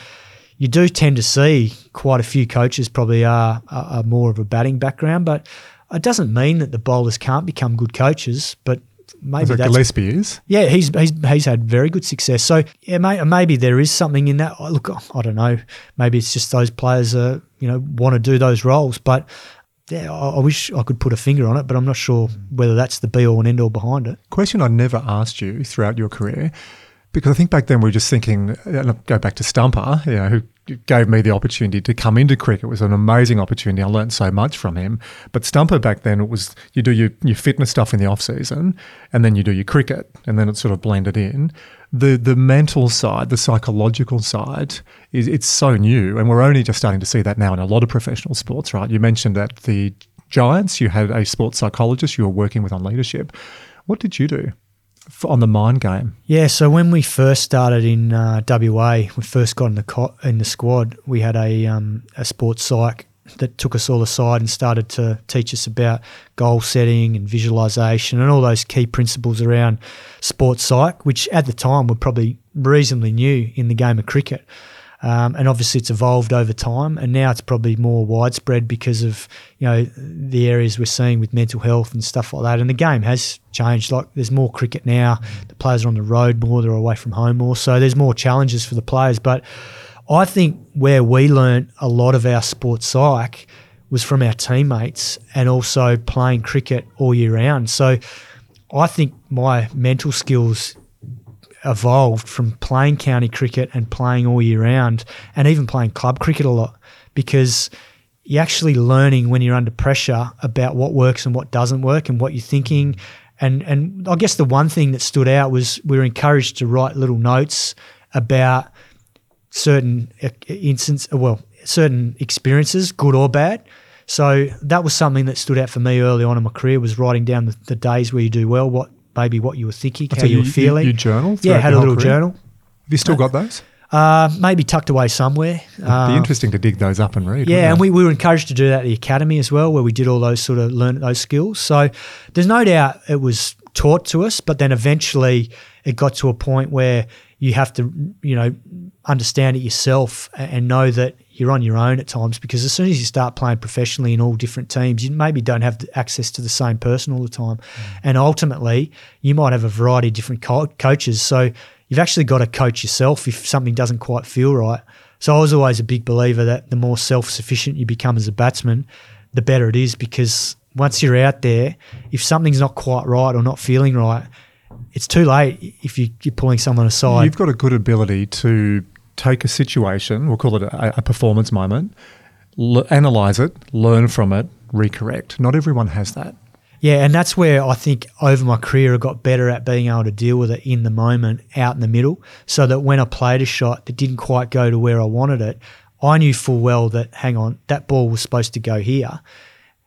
you do tend to see quite a few coaches probably are, are more of a batting background, but it doesn't mean that the bowlers can't become good coaches. But maybe So that's Gillespie is. yeah, he's, he's he's had very good success. So yeah, may, maybe there is something in that. Look, I don't know. Maybe it's just those players, uh, you know, want to do those roles. But yeah, I, I wish I could put a finger on it, but I'm not sure whether that's the be all and end all behind it. Question I never asked you throughout your career, because I think back then we were just thinking, and I'll go back to Stumper, you know, who gave me the opportunity to come into cricket. It was an amazing opportunity. I learned so much from him. But Stumper back then, it was you do your, your fitness stuff in the off season, and then you do your cricket, and then it sort of blended in. The the mental side, the psychological side, is it's so new, and we're only just starting to see that now in a lot of professional sports. Right? You mentioned that the Giants, you had a sports psychologist you were working with on leadership. What did you do f- on the mind game? Yeah, so when we first started in uh, WA, we first got in the co- in the squad. We had a um, a sports psych that took us all aside and started to teach us about goal setting and visualization and all those key principles around sports psych, which at the time were probably reasonably new in the game of cricket. Um, and obviously, it's evolved over time, and now it's probably more widespread because of you know the areas we're seeing with mental health and stuff like that. And the game has changed. Like there's more cricket now. The players are on the road more. They're away from home more. So there's more challenges for the players. But I think where we learnt a lot of our sports psych was from our teammates and also playing cricket all year round. So I think my mental skills evolved from playing county cricket and playing all year round and even playing club cricket a lot because you're actually learning when you're under pressure about what works and what doesn't work and what you're thinking. And and I guess the one thing that stood out was we were encouraged to write little notes about certain uh, instance, uh, well, certain experiences, good or bad. So that was something that stood out for me early on in my career was writing down the, the days where you do well, what maybe what you were thinking, how So you, were feeling. You, journal? yeah, had a little career? journal. Have you still got those? Uh, maybe tucked away somewhere. It'd Uh, be interesting to dig those up and read. yeah, and we, we were encouraged to do that at the academy as well, where we did all those sort of learn those skills. So there's no doubt it was taught to us, but then eventually it got to a point where you have to, you know, understand it yourself and know that you're on your own at times because as soon as you start playing professionally in all different teams, you maybe don't have access to the same person all the time. Mm. And ultimately, you might have a variety of different co- coaches. So you've actually got to coach yourself if something doesn't quite feel right. So I was always a big believer that the more self sufficient you become as a batsman, the better it is because once you're out there, if something's not quite right or not feeling right, it's too late if you, you're pulling someone aside. You've got a good ability to take a situation, we'll call it a, a performance moment, l- analyze it, learn from it, recorrect. Not everyone has that. Yeah, and that's where I think over my career I got better at being able to deal with it in the moment, out in the middle, so that when I played a shot that didn't quite go to where I wanted it, I knew full well that hang on, that ball was supposed to go here,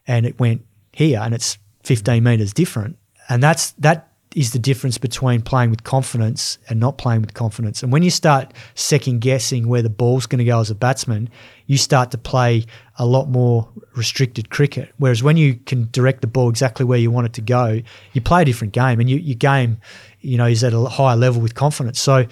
and it went here, and it's 15 meters different, and that's that is the difference between playing with confidence and not playing with confidence. And when you start second guessing where the ball's going to go as a batsman, you start to play a lot more restricted cricket. Whereas when you can direct the ball exactly where you want it to go, you play a different game, and you, your game, you know, is at a higher level with confidence. So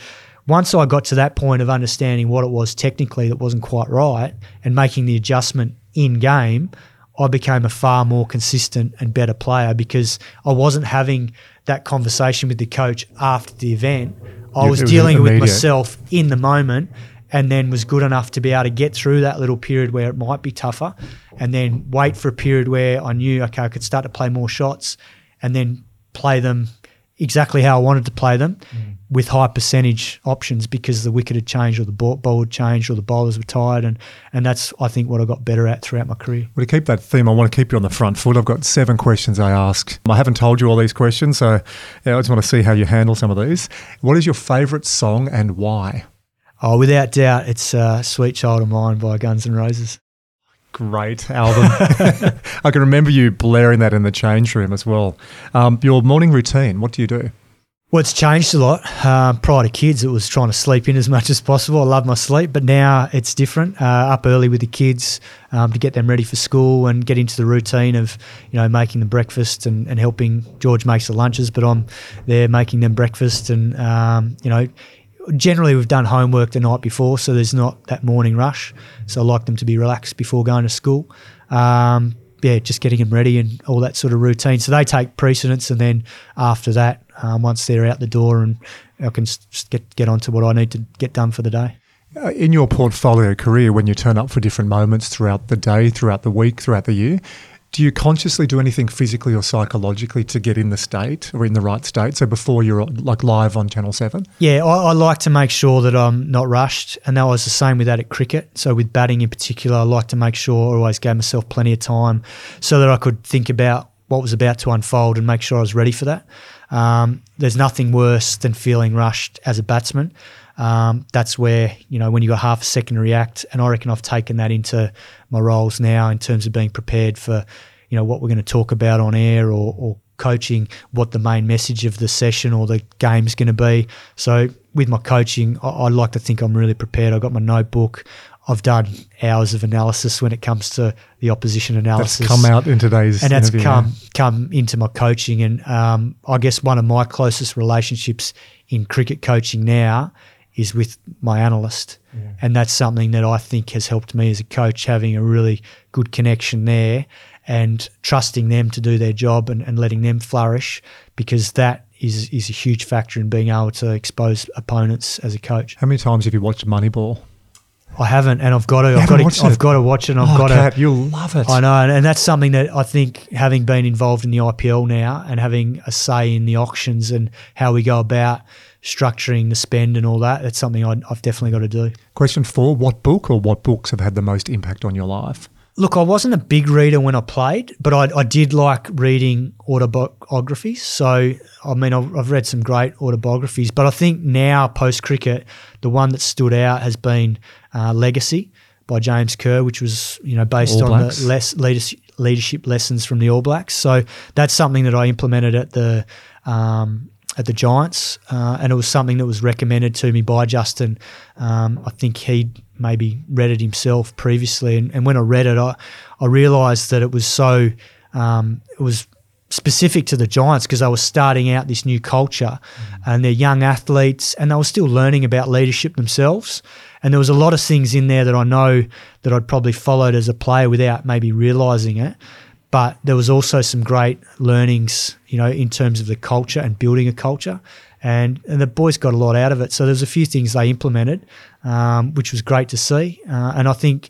once I got to that point of understanding what it was technically that wasn't quite right and making the adjustment in game, I became a far more consistent and better player because I wasn't having that conversation with the coach after the event. I was was dealing with myself in the moment and then was good enough to be able to get through that little period where it might be tougher and then wait for a period where I knew, okay, I could start to play more shots and then play them exactly how I wanted to play them Mm. With high percentage options because the wicket had changed or the ball, ball had changed or the bowlers were tired. And, and that's, I think, what I got better at throughout my career. Well, to keep that theme, I want to keep you on the front foot. I've got seven questions I ask. I haven't told you all these questions, so yeah, I just want to see how you handle some of these. What is your favourite song and why? Oh, without doubt, it's uh, Sweet Child of Mine by Guns N' Roses. Great album. [laughs] I can remember you blaring that in the change room as well. Um, your morning routine, what do you do? Well, it's changed a lot. Um, prior to kids, it was trying to sleep in as [laughs] much as possible. I love my sleep, but now it's different. Uh, up early with the kids um, to get them ready for school and get into the routine of, you know, making the breakfast and, and helping. George makes the lunches, but I'm there making them breakfast and, um, you know, generally we've done homework the night before, so there's not that morning rush. So I like them to be relaxed before going to school. Um, yeah, just getting them ready and all that sort of routine. So they take precedence, and then after that, um, once they're out the door, and I can get get on to what I need to get done for the day. Uh, in your portfolio career, when you turn up for different moments throughout the day, throughout the week, throughout the year, do you consciously do anything physically or psychologically to get in the state or in the right state? So before you're like live on Channel 7? Yeah, I, I, like to make sure that I'm not rushed. And that was the same with that at cricket. So with batting in particular, I like to make sure I always gave myself plenty of time so that I could think about what was about to unfold and make sure I was ready for that. Um, there's nothing worse than feeling rushed as a batsman. Um, that's where you know when you got half a second to react, and I reckon I've taken that into my roles now in terms of being prepared for you know what we're going to talk about on air or, or coaching, what the main message of the session or the game's going to be. So with my coaching, I, I like to think I'm really prepared. I've got my notebook. I've done hours of analysis when it comes to the opposition analysis. That's come out in today's and that's come come into my coaching. And um, I guess one of my closest relationships in cricket coaching now is with my analyst. Yeah. And that's something that I think has helped me as a coach, having a really good connection there and trusting them to do their job and, and letting them flourish because that is, is a huge factor in being able to expose opponents as a coach. How many times have you watched Moneyball? I haven't, and I've got to. I've got to. I've got to watch it. I've oh, got Kat, to. You'll love it. I know, and, and, that's something that I think, having been involved in the IPL now and having a say in the auctions and how we go about structuring the spend and all that. That's something i have definitely got to do. Question four What book or what books have had the most impact on your life? Look, I wasn't a big reader when I played, but I, I did like reading autobiographies. So, I mean, I've, I've read some great autobiographies, but I think now, post cricket, the one that stood out has been uh, Legacy by James Kerr, which was you know based on the less leadership, leadership lessons from the All Blacks. So that's something that I implemented at the um, at the Giants, uh, and it was something that was recommended to me by Justin. Um, I think he'd maybe read it himself previously, and, and when I read it, I, I realised that it was so um, it was specific to the Giants because they were starting out this new culture, mm. and they're young athletes, and they were still learning about leadership themselves. And there was a lot of things in there that I know that I'd probably followed as a player without maybe realising it. But there was also some great learnings, you know, in terms of the culture and building a culture. And, and the boys got a lot out of it. So there's a few things they implemented, um, which was great to see. Uh, and I think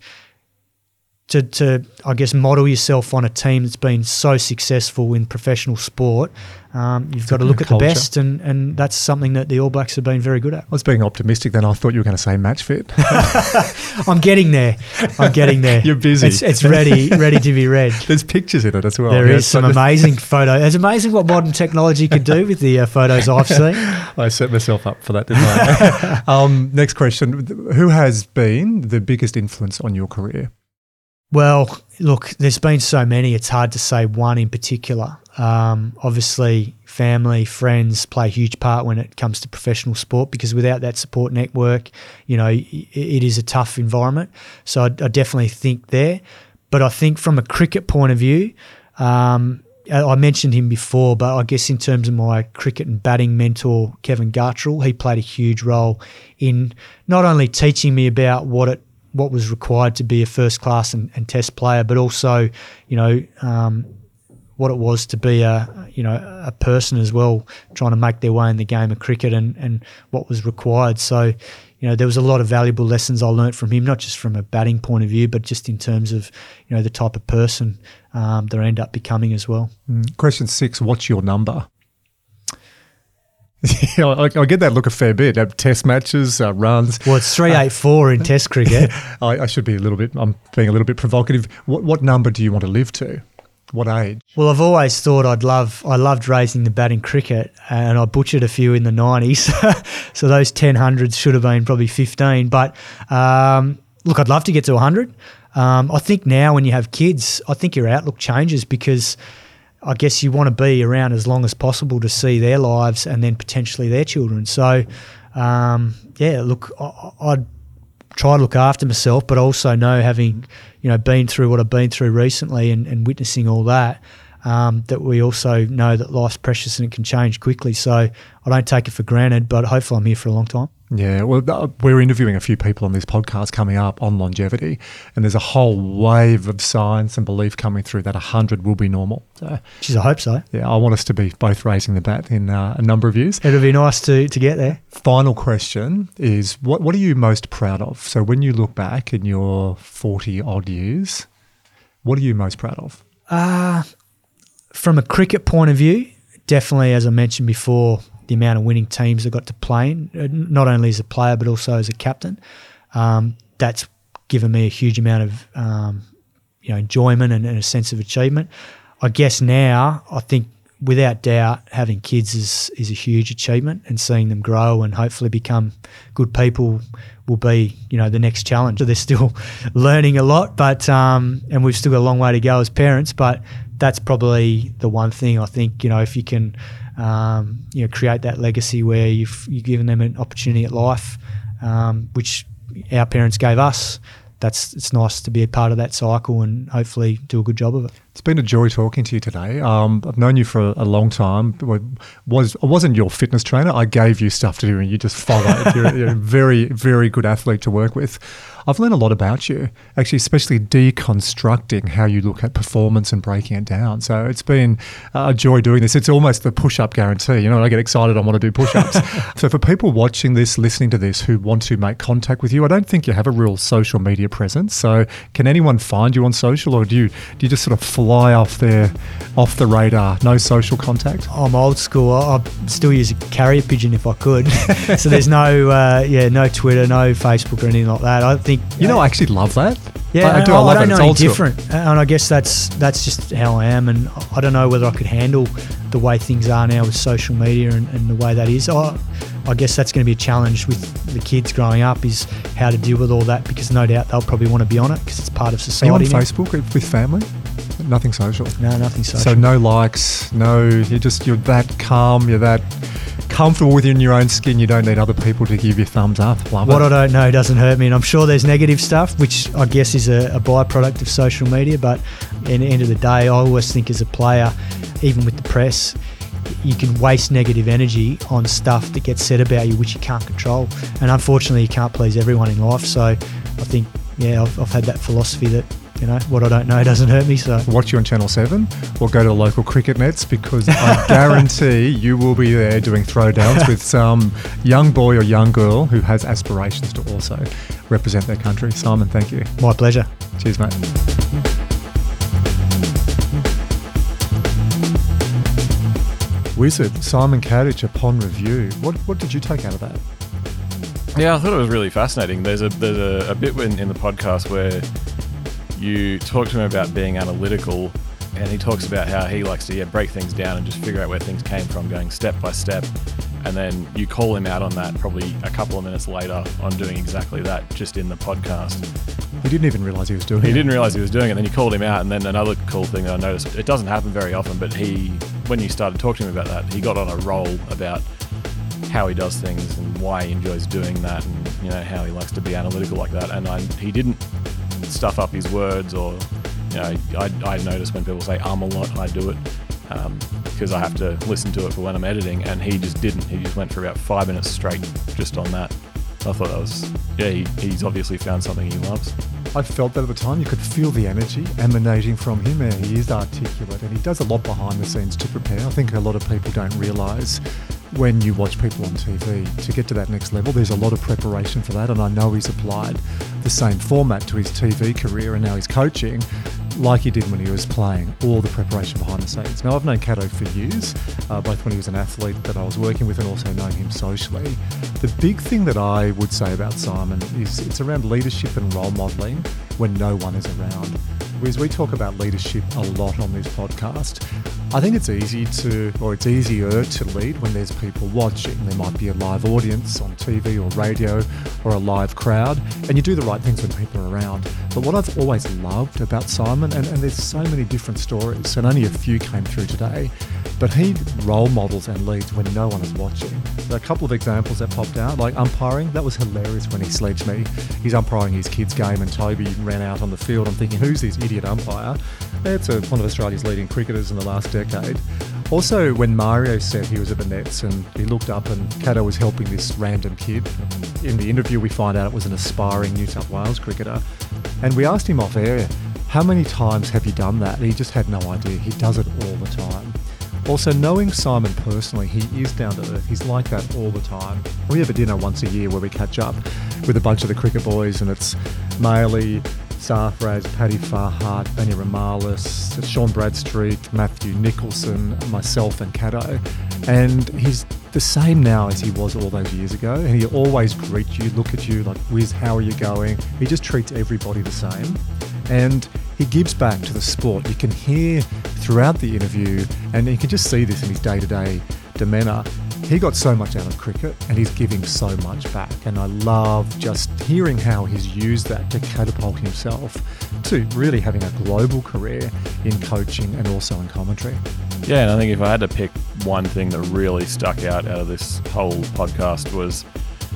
to, to, I guess, model yourself on a team that's been so successful in professional sport um, you've got to look at the best, and, and that's something that the All Blacks have been very good at. I was being optimistic then. I thought you were going to say match fit. [laughs] I'm getting there. I'm getting there. [laughs] You're busy. It's, it's, ready, ready to be read. [laughs] There's pictures in it as well. There is some amazing photo. It's amazing what modern technology can do with the uh, photos I've seen. I set myself up for that, didn't I? um, next question: Who has been the biggest influence on your career? Well, look, there's been so many. It's hard to say one in particular. Um, obviously, family, friends play a huge part when it comes to professional sport because without that support network, you know, it is a tough environment. So I, I definitely think there. But I think from a cricket point of view, um, I mentioned him before, but I guess in terms of my cricket and batting mentor, Kevin Gartrell, he played a huge role in not only teaching me about what it what was required to be a first class and, and test player, but also, you know, um, what it was to be a you know a person as well, trying to make their way in the game of cricket and, and what was required. So, you know, there was a lot of valuable lessons I learnt from him, not just from a batting point of view, but just in terms of you know the type of person um, that I end up becoming as well. Mm. Question six: What's your number? [laughs] Yeah, I, I, get that look a fair bit. Uh, test matches, uh, runs. Well, it's three eight four in [laughs] Test cricket. I, I, should be a little bit. I'm being a little bit provocative. What, what number do you want to live to? What age? Well, I've always thought I'd love. I loved raising the bat in cricket, and I butchered a few in the nineties. [laughs] so those ten hundreds should have been probably fifteen. But um, look, I'd love to get to hundred. Um, I think now when you have kids, I think your outlook changes because I guess you want to be around as long as possible to see their lives and then potentially their children. So, um, yeah, look, I, would try to look after myself, but also know having, you know, been through what I've been through recently and, and witnessing all that, um, that we also know that life's precious and it can change quickly. So I don't take it for granted, but hopefully I'm here for a long time. Yeah, well, uh, we're interviewing a few people on this podcast coming up on longevity, and there's a whole wave of science and belief coming through that 100 will be normal. So, Jeez, I hope so. Yeah, I want us to be both raising the bat in uh, a number of years. It'll be nice to, to get there. Final question is what, what are you most proud of? So, when you look back in your 40 odd years, what are you most proud of? Uh, from a cricket point of view, definitely, as I mentioned before, the amount of winning teams I got to play in, not only as a player but also as a captain. Um, that's given me a huge amount of um, you know enjoyment and, and, a sense of achievement. I guess now I think without doubt having kids is is a huge achievement and seeing them grow and hopefully become good people will be you know the next challenge. So they're still [laughs] learning a lot, but um, and we've still got a long way to go as parents. But that's probably the one thing I think you know if you can um, you know, create that legacy where you've you've given them an opportunity at life, um, which our parents gave us. That's it's nice to be a part of that cycle and hopefully do a good job of it. It's been a joy talking to you today. Um, I've known you for a long time. Was I wasn't your fitness trainer. I gave you stuff to do, and you just followed. you're, you're a [laughs] very, very good athlete to work with. I've learned a lot about you, actually, especially deconstructing how you look at performance and breaking it down. So it's been a joy doing this. It's almost the push up guarantee. You know, I get excited, I want to do push ups. [laughs] so for people watching this, listening to this, who want to make contact with you, I don't think you have a real social media presence. So can anyone find you on social, or do you do you just sort of fly off there, off the radar? No social contact. I'm old school. I still use a carrier pigeon if I could. [laughs] so there's no, uh, yeah, no Twitter, no Facebook or anything like that. I think you know I actually love that. Yeah, I, I do. I, I don't know any different, and I guess that's that's just how I am. And I don't know whether I could handle the way things are now with social media and, and the way that is. I, I guess that's going to be a challenge with the kids growing up is how to deal with all that because no doubt they'll probably want to be on it because it's part of society. Are you on Facebook with family? Nothing social. No, nothing social. So no likes. No, you're just you're that calm. You're that comfortable within your own skin. You don't need other people to give you thumbs up. Love what it. I don't know doesn't hurt me, and I'm sure there's negative stuff, which I guess is a, a byproduct of social media. But in the end of the day, I always think as a player, even with the press, you can waste negative energy on stuff that gets said about you, which you can't control. And unfortunately, you can't please everyone in life. So I think, yeah, I've, I've had that philosophy that you know, what I don't know doesn't hurt me. So watch you on Channel Seven, or go to the local cricket nets because I [laughs] guarantee you will be there doing throwdowns with some young boy or young girl who has aspirations to also represent their country. Simon, thank you. My pleasure. Cheers, mate. Wizard Simon Katich upon review. What what did you take out of that? Yeah, I thought it was really fascinating. There's a there's a, a bit in, in the podcast where you talk to him about being analytical, and he talks about how he likes to yeah, break things down and just figure out where things came from, going step by step. And then you call him out on that probably a couple of minutes later on doing exactly that just in the podcast. He didn't even realize he was doing he it. He didn't realize he was doing it. Then you called him out. And then another cool thing that I noticed, it doesn't happen very often, but he, when you started talking to him about that, he got on a roll about how he does things and why he enjoys doing that and you know how he likes to be analytical like that and I, he didn't stuff up his words or you know I, I notice when people say um a lot I do it because um, I have to listen to it for when I'm editing and he just didn't he just went for about five minutes straight just on that I thought that was yeah he, he's obviously found something he loves I felt that at the time. You could feel the energy emanating from him. And he is articulate and he does a lot behind the scenes to prepare. I think a lot of people don't realise when you watch people on TV to get to that next level. There's a lot of preparation for that, and I know he's applied the same format to his TV career and now he's coaching like he did when he was playing, all the preparation behind the scenes. Now, I've known Kato for years, uh, both when he was an athlete that I was working with and also knowing him socially. The big thing that I would say about Simon is it's around leadership and role modelling when no one is around. As we talk about leadership a lot on this podcast, I think it's easy to, or it's easier to lead when there's people watching. There might be a live audience on TV or radio or a live crowd, and you do the right things when people are around. But what I've always loved about Simon, and, and there's so many different stories, and only a few came through today, but he role models and leads when no one is watching. A couple of examples that popped out, like umpiring. That was hilarious when he sledged me. He's umpiring his kid's game, and Toby ran out on the field. I'm thinking, who's this idiot umpire? It's a, one of Australia's leading cricketers in the last decade. Also, when Mario said he was at the Nets and he looked up and Kato was helping this random kid, in the interview we find out it was an aspiring New South Wales cricketer. And we asked him off air, how many times have you done that? And he just had no idea. He does it all the time. Also, knowing Simon personally, he is down to earth. He's like that all the time. We have a dinner once a year where we catch up with a bunch of the cricket boys, and it's Maley, Sarfraz, Paddy Farhart, Benny Ramalis, Shawn Bradstreet, Matthew Nicholson, myself, and Kato. And he's the same now as he was all those years ago. And he always greets you, look at you like, Wiz, how are you going? He just treats everybody the same. And he gives back to the sport. You can hear throughout the interview, and you can just see this in his day to day demeanour he got so much out of cricket and he's giving so much back. And I love just hearing how he's used that to catapult himself to really having a global career in coaching and also in commentary. Yeah, and I think if I had to pick one thing that really stuck out out of this whole podcast was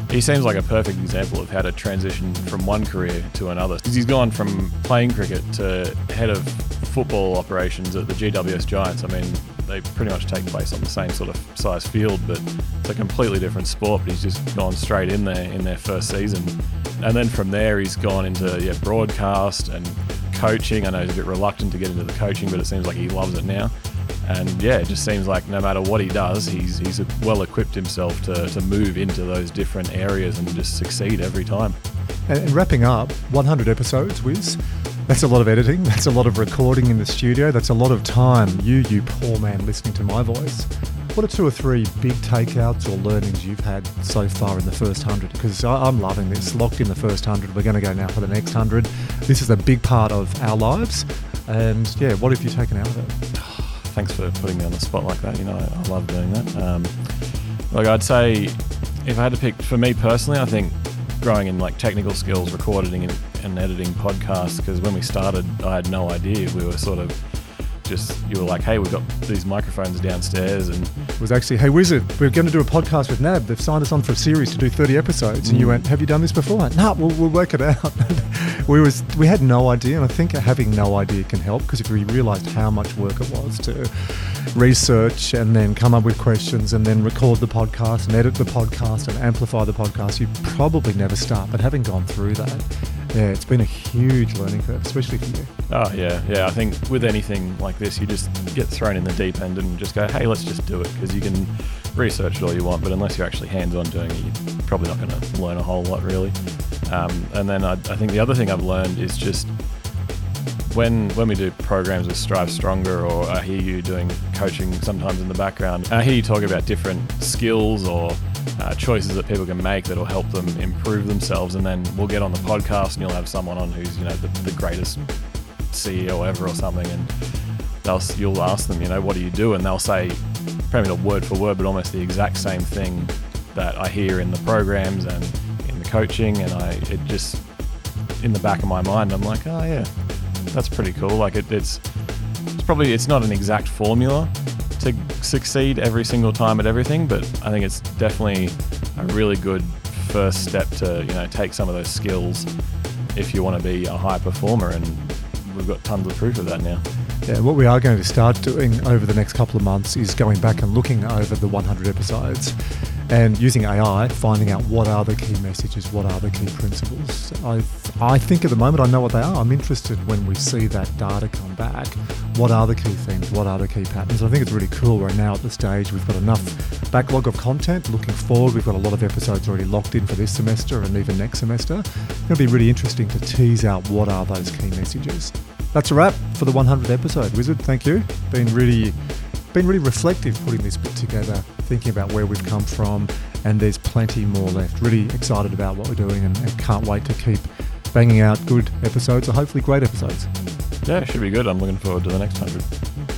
he seems like a perfect example of how to transition from one career to another. He's gone from playing cricket to head of football operations at the GWS Giants. I mean, they pretty much take place on the same sort of size field, but it's a completely different sport. But he's just gone straight in there in their first season, and then from there he's gone into yeah broadcast and coaching. I know he's a bit reluctant to get into the coaching, but it seems like he loves it now. And yeah, it just seems like no matter what he does, he's he's well equipped himself to, to move into those different areas and just succeed every time. And wrapping up 100 episodes, Wiz, that's a lot of editing. That's a lot of recording in the studio. That's a lot of time. You, you poor man, listening to my voice. What are two or three big takeouts or learnings you've had so far in the first 100? Because I'm loving this. Locked in the first 100. We're going to go now for the next 100. This is a big part of our lives. And yeah, what have you taken out of it? [sighs] Thanks for putting me on the spot like that. You know, I, I love doing that. Um, like I'd say, if I had to pick, for me personally, I think growing in like technical skills, recording and, and editing podcasts. Because when we started, I had no idea. We were sort of just you were like, hey, we've got these microphones downstairs, and it was actually, hey, Wizard, we're going to do a podcast with NAB. They've signed us on for a series to do 30 episodes, and you mm. went, have you done this before? No, nah, we'll, we'll work it out. [laughs] we was we had no idea, and I think having no idea can help because if we realised how much work it was to research and then come up with questions and then record the podcast and edit the podcast and amplify the podcast, you'd probably never start. But having gone through that, yeah, it's been a huge learning curve, especially for you. Oh yeah, yeah. I think with anything like this, you just get thrown in the deep end and just go, hey, let's just do it because you can research it all you want, but unless you're actually hands-on doing it, you're probably not going to learn a whole lot really. Um, and then I, I think the other thing I've learned is just when when we do programs with Strive Stronger, or I hear you doing coaching sometimes in the background, I hear you talk about different skills or uh, choices that people can make that will help them improve themselves, and then we'll get on the podcast and you'll have someone on who's you know the, the greatest CEO ever or something, and they'll you'll ask them, you know, what do you do, and they'll say probably not word for word, but almost the exact same thing that I hear in the programs and in the coaching, and I it just in the back of my mind, I'm like, oh yeah, that's pretty cool. Like it, it's probably it's not an exact formula to succeed every single time at everything, but I think it's definitely a really good first step to you know take some of those skills if you want to be a high performer, and we've got tons of proof of that now. Yeah, what we are going to start doing over the next couple of months is going back and looking over the 100 episodes and using AI, finding out what are the key messages, what are the key principles. I, I think at the moment I know what they are. I'm interested when we see that data come back. What are the key themes? What are the key patterns? I think it's really cool. We're now at the stage we've got enough backlog of content. Looking forward, we've got a lot of episodes already locked in for this semester and even next semester. It'll be really interesting to tease out what are those key messages. That's a wrap for the 100th episode. Wizard, thank you. Been really been really reflective putting this bit together, thinking about where we've come from, and there's plenty more left. Really excited about what we're doing and, and can't wait to keep banging out good episodes or hopefully great episodes. Yeah, it should be good. I'm looking forward to the next 100.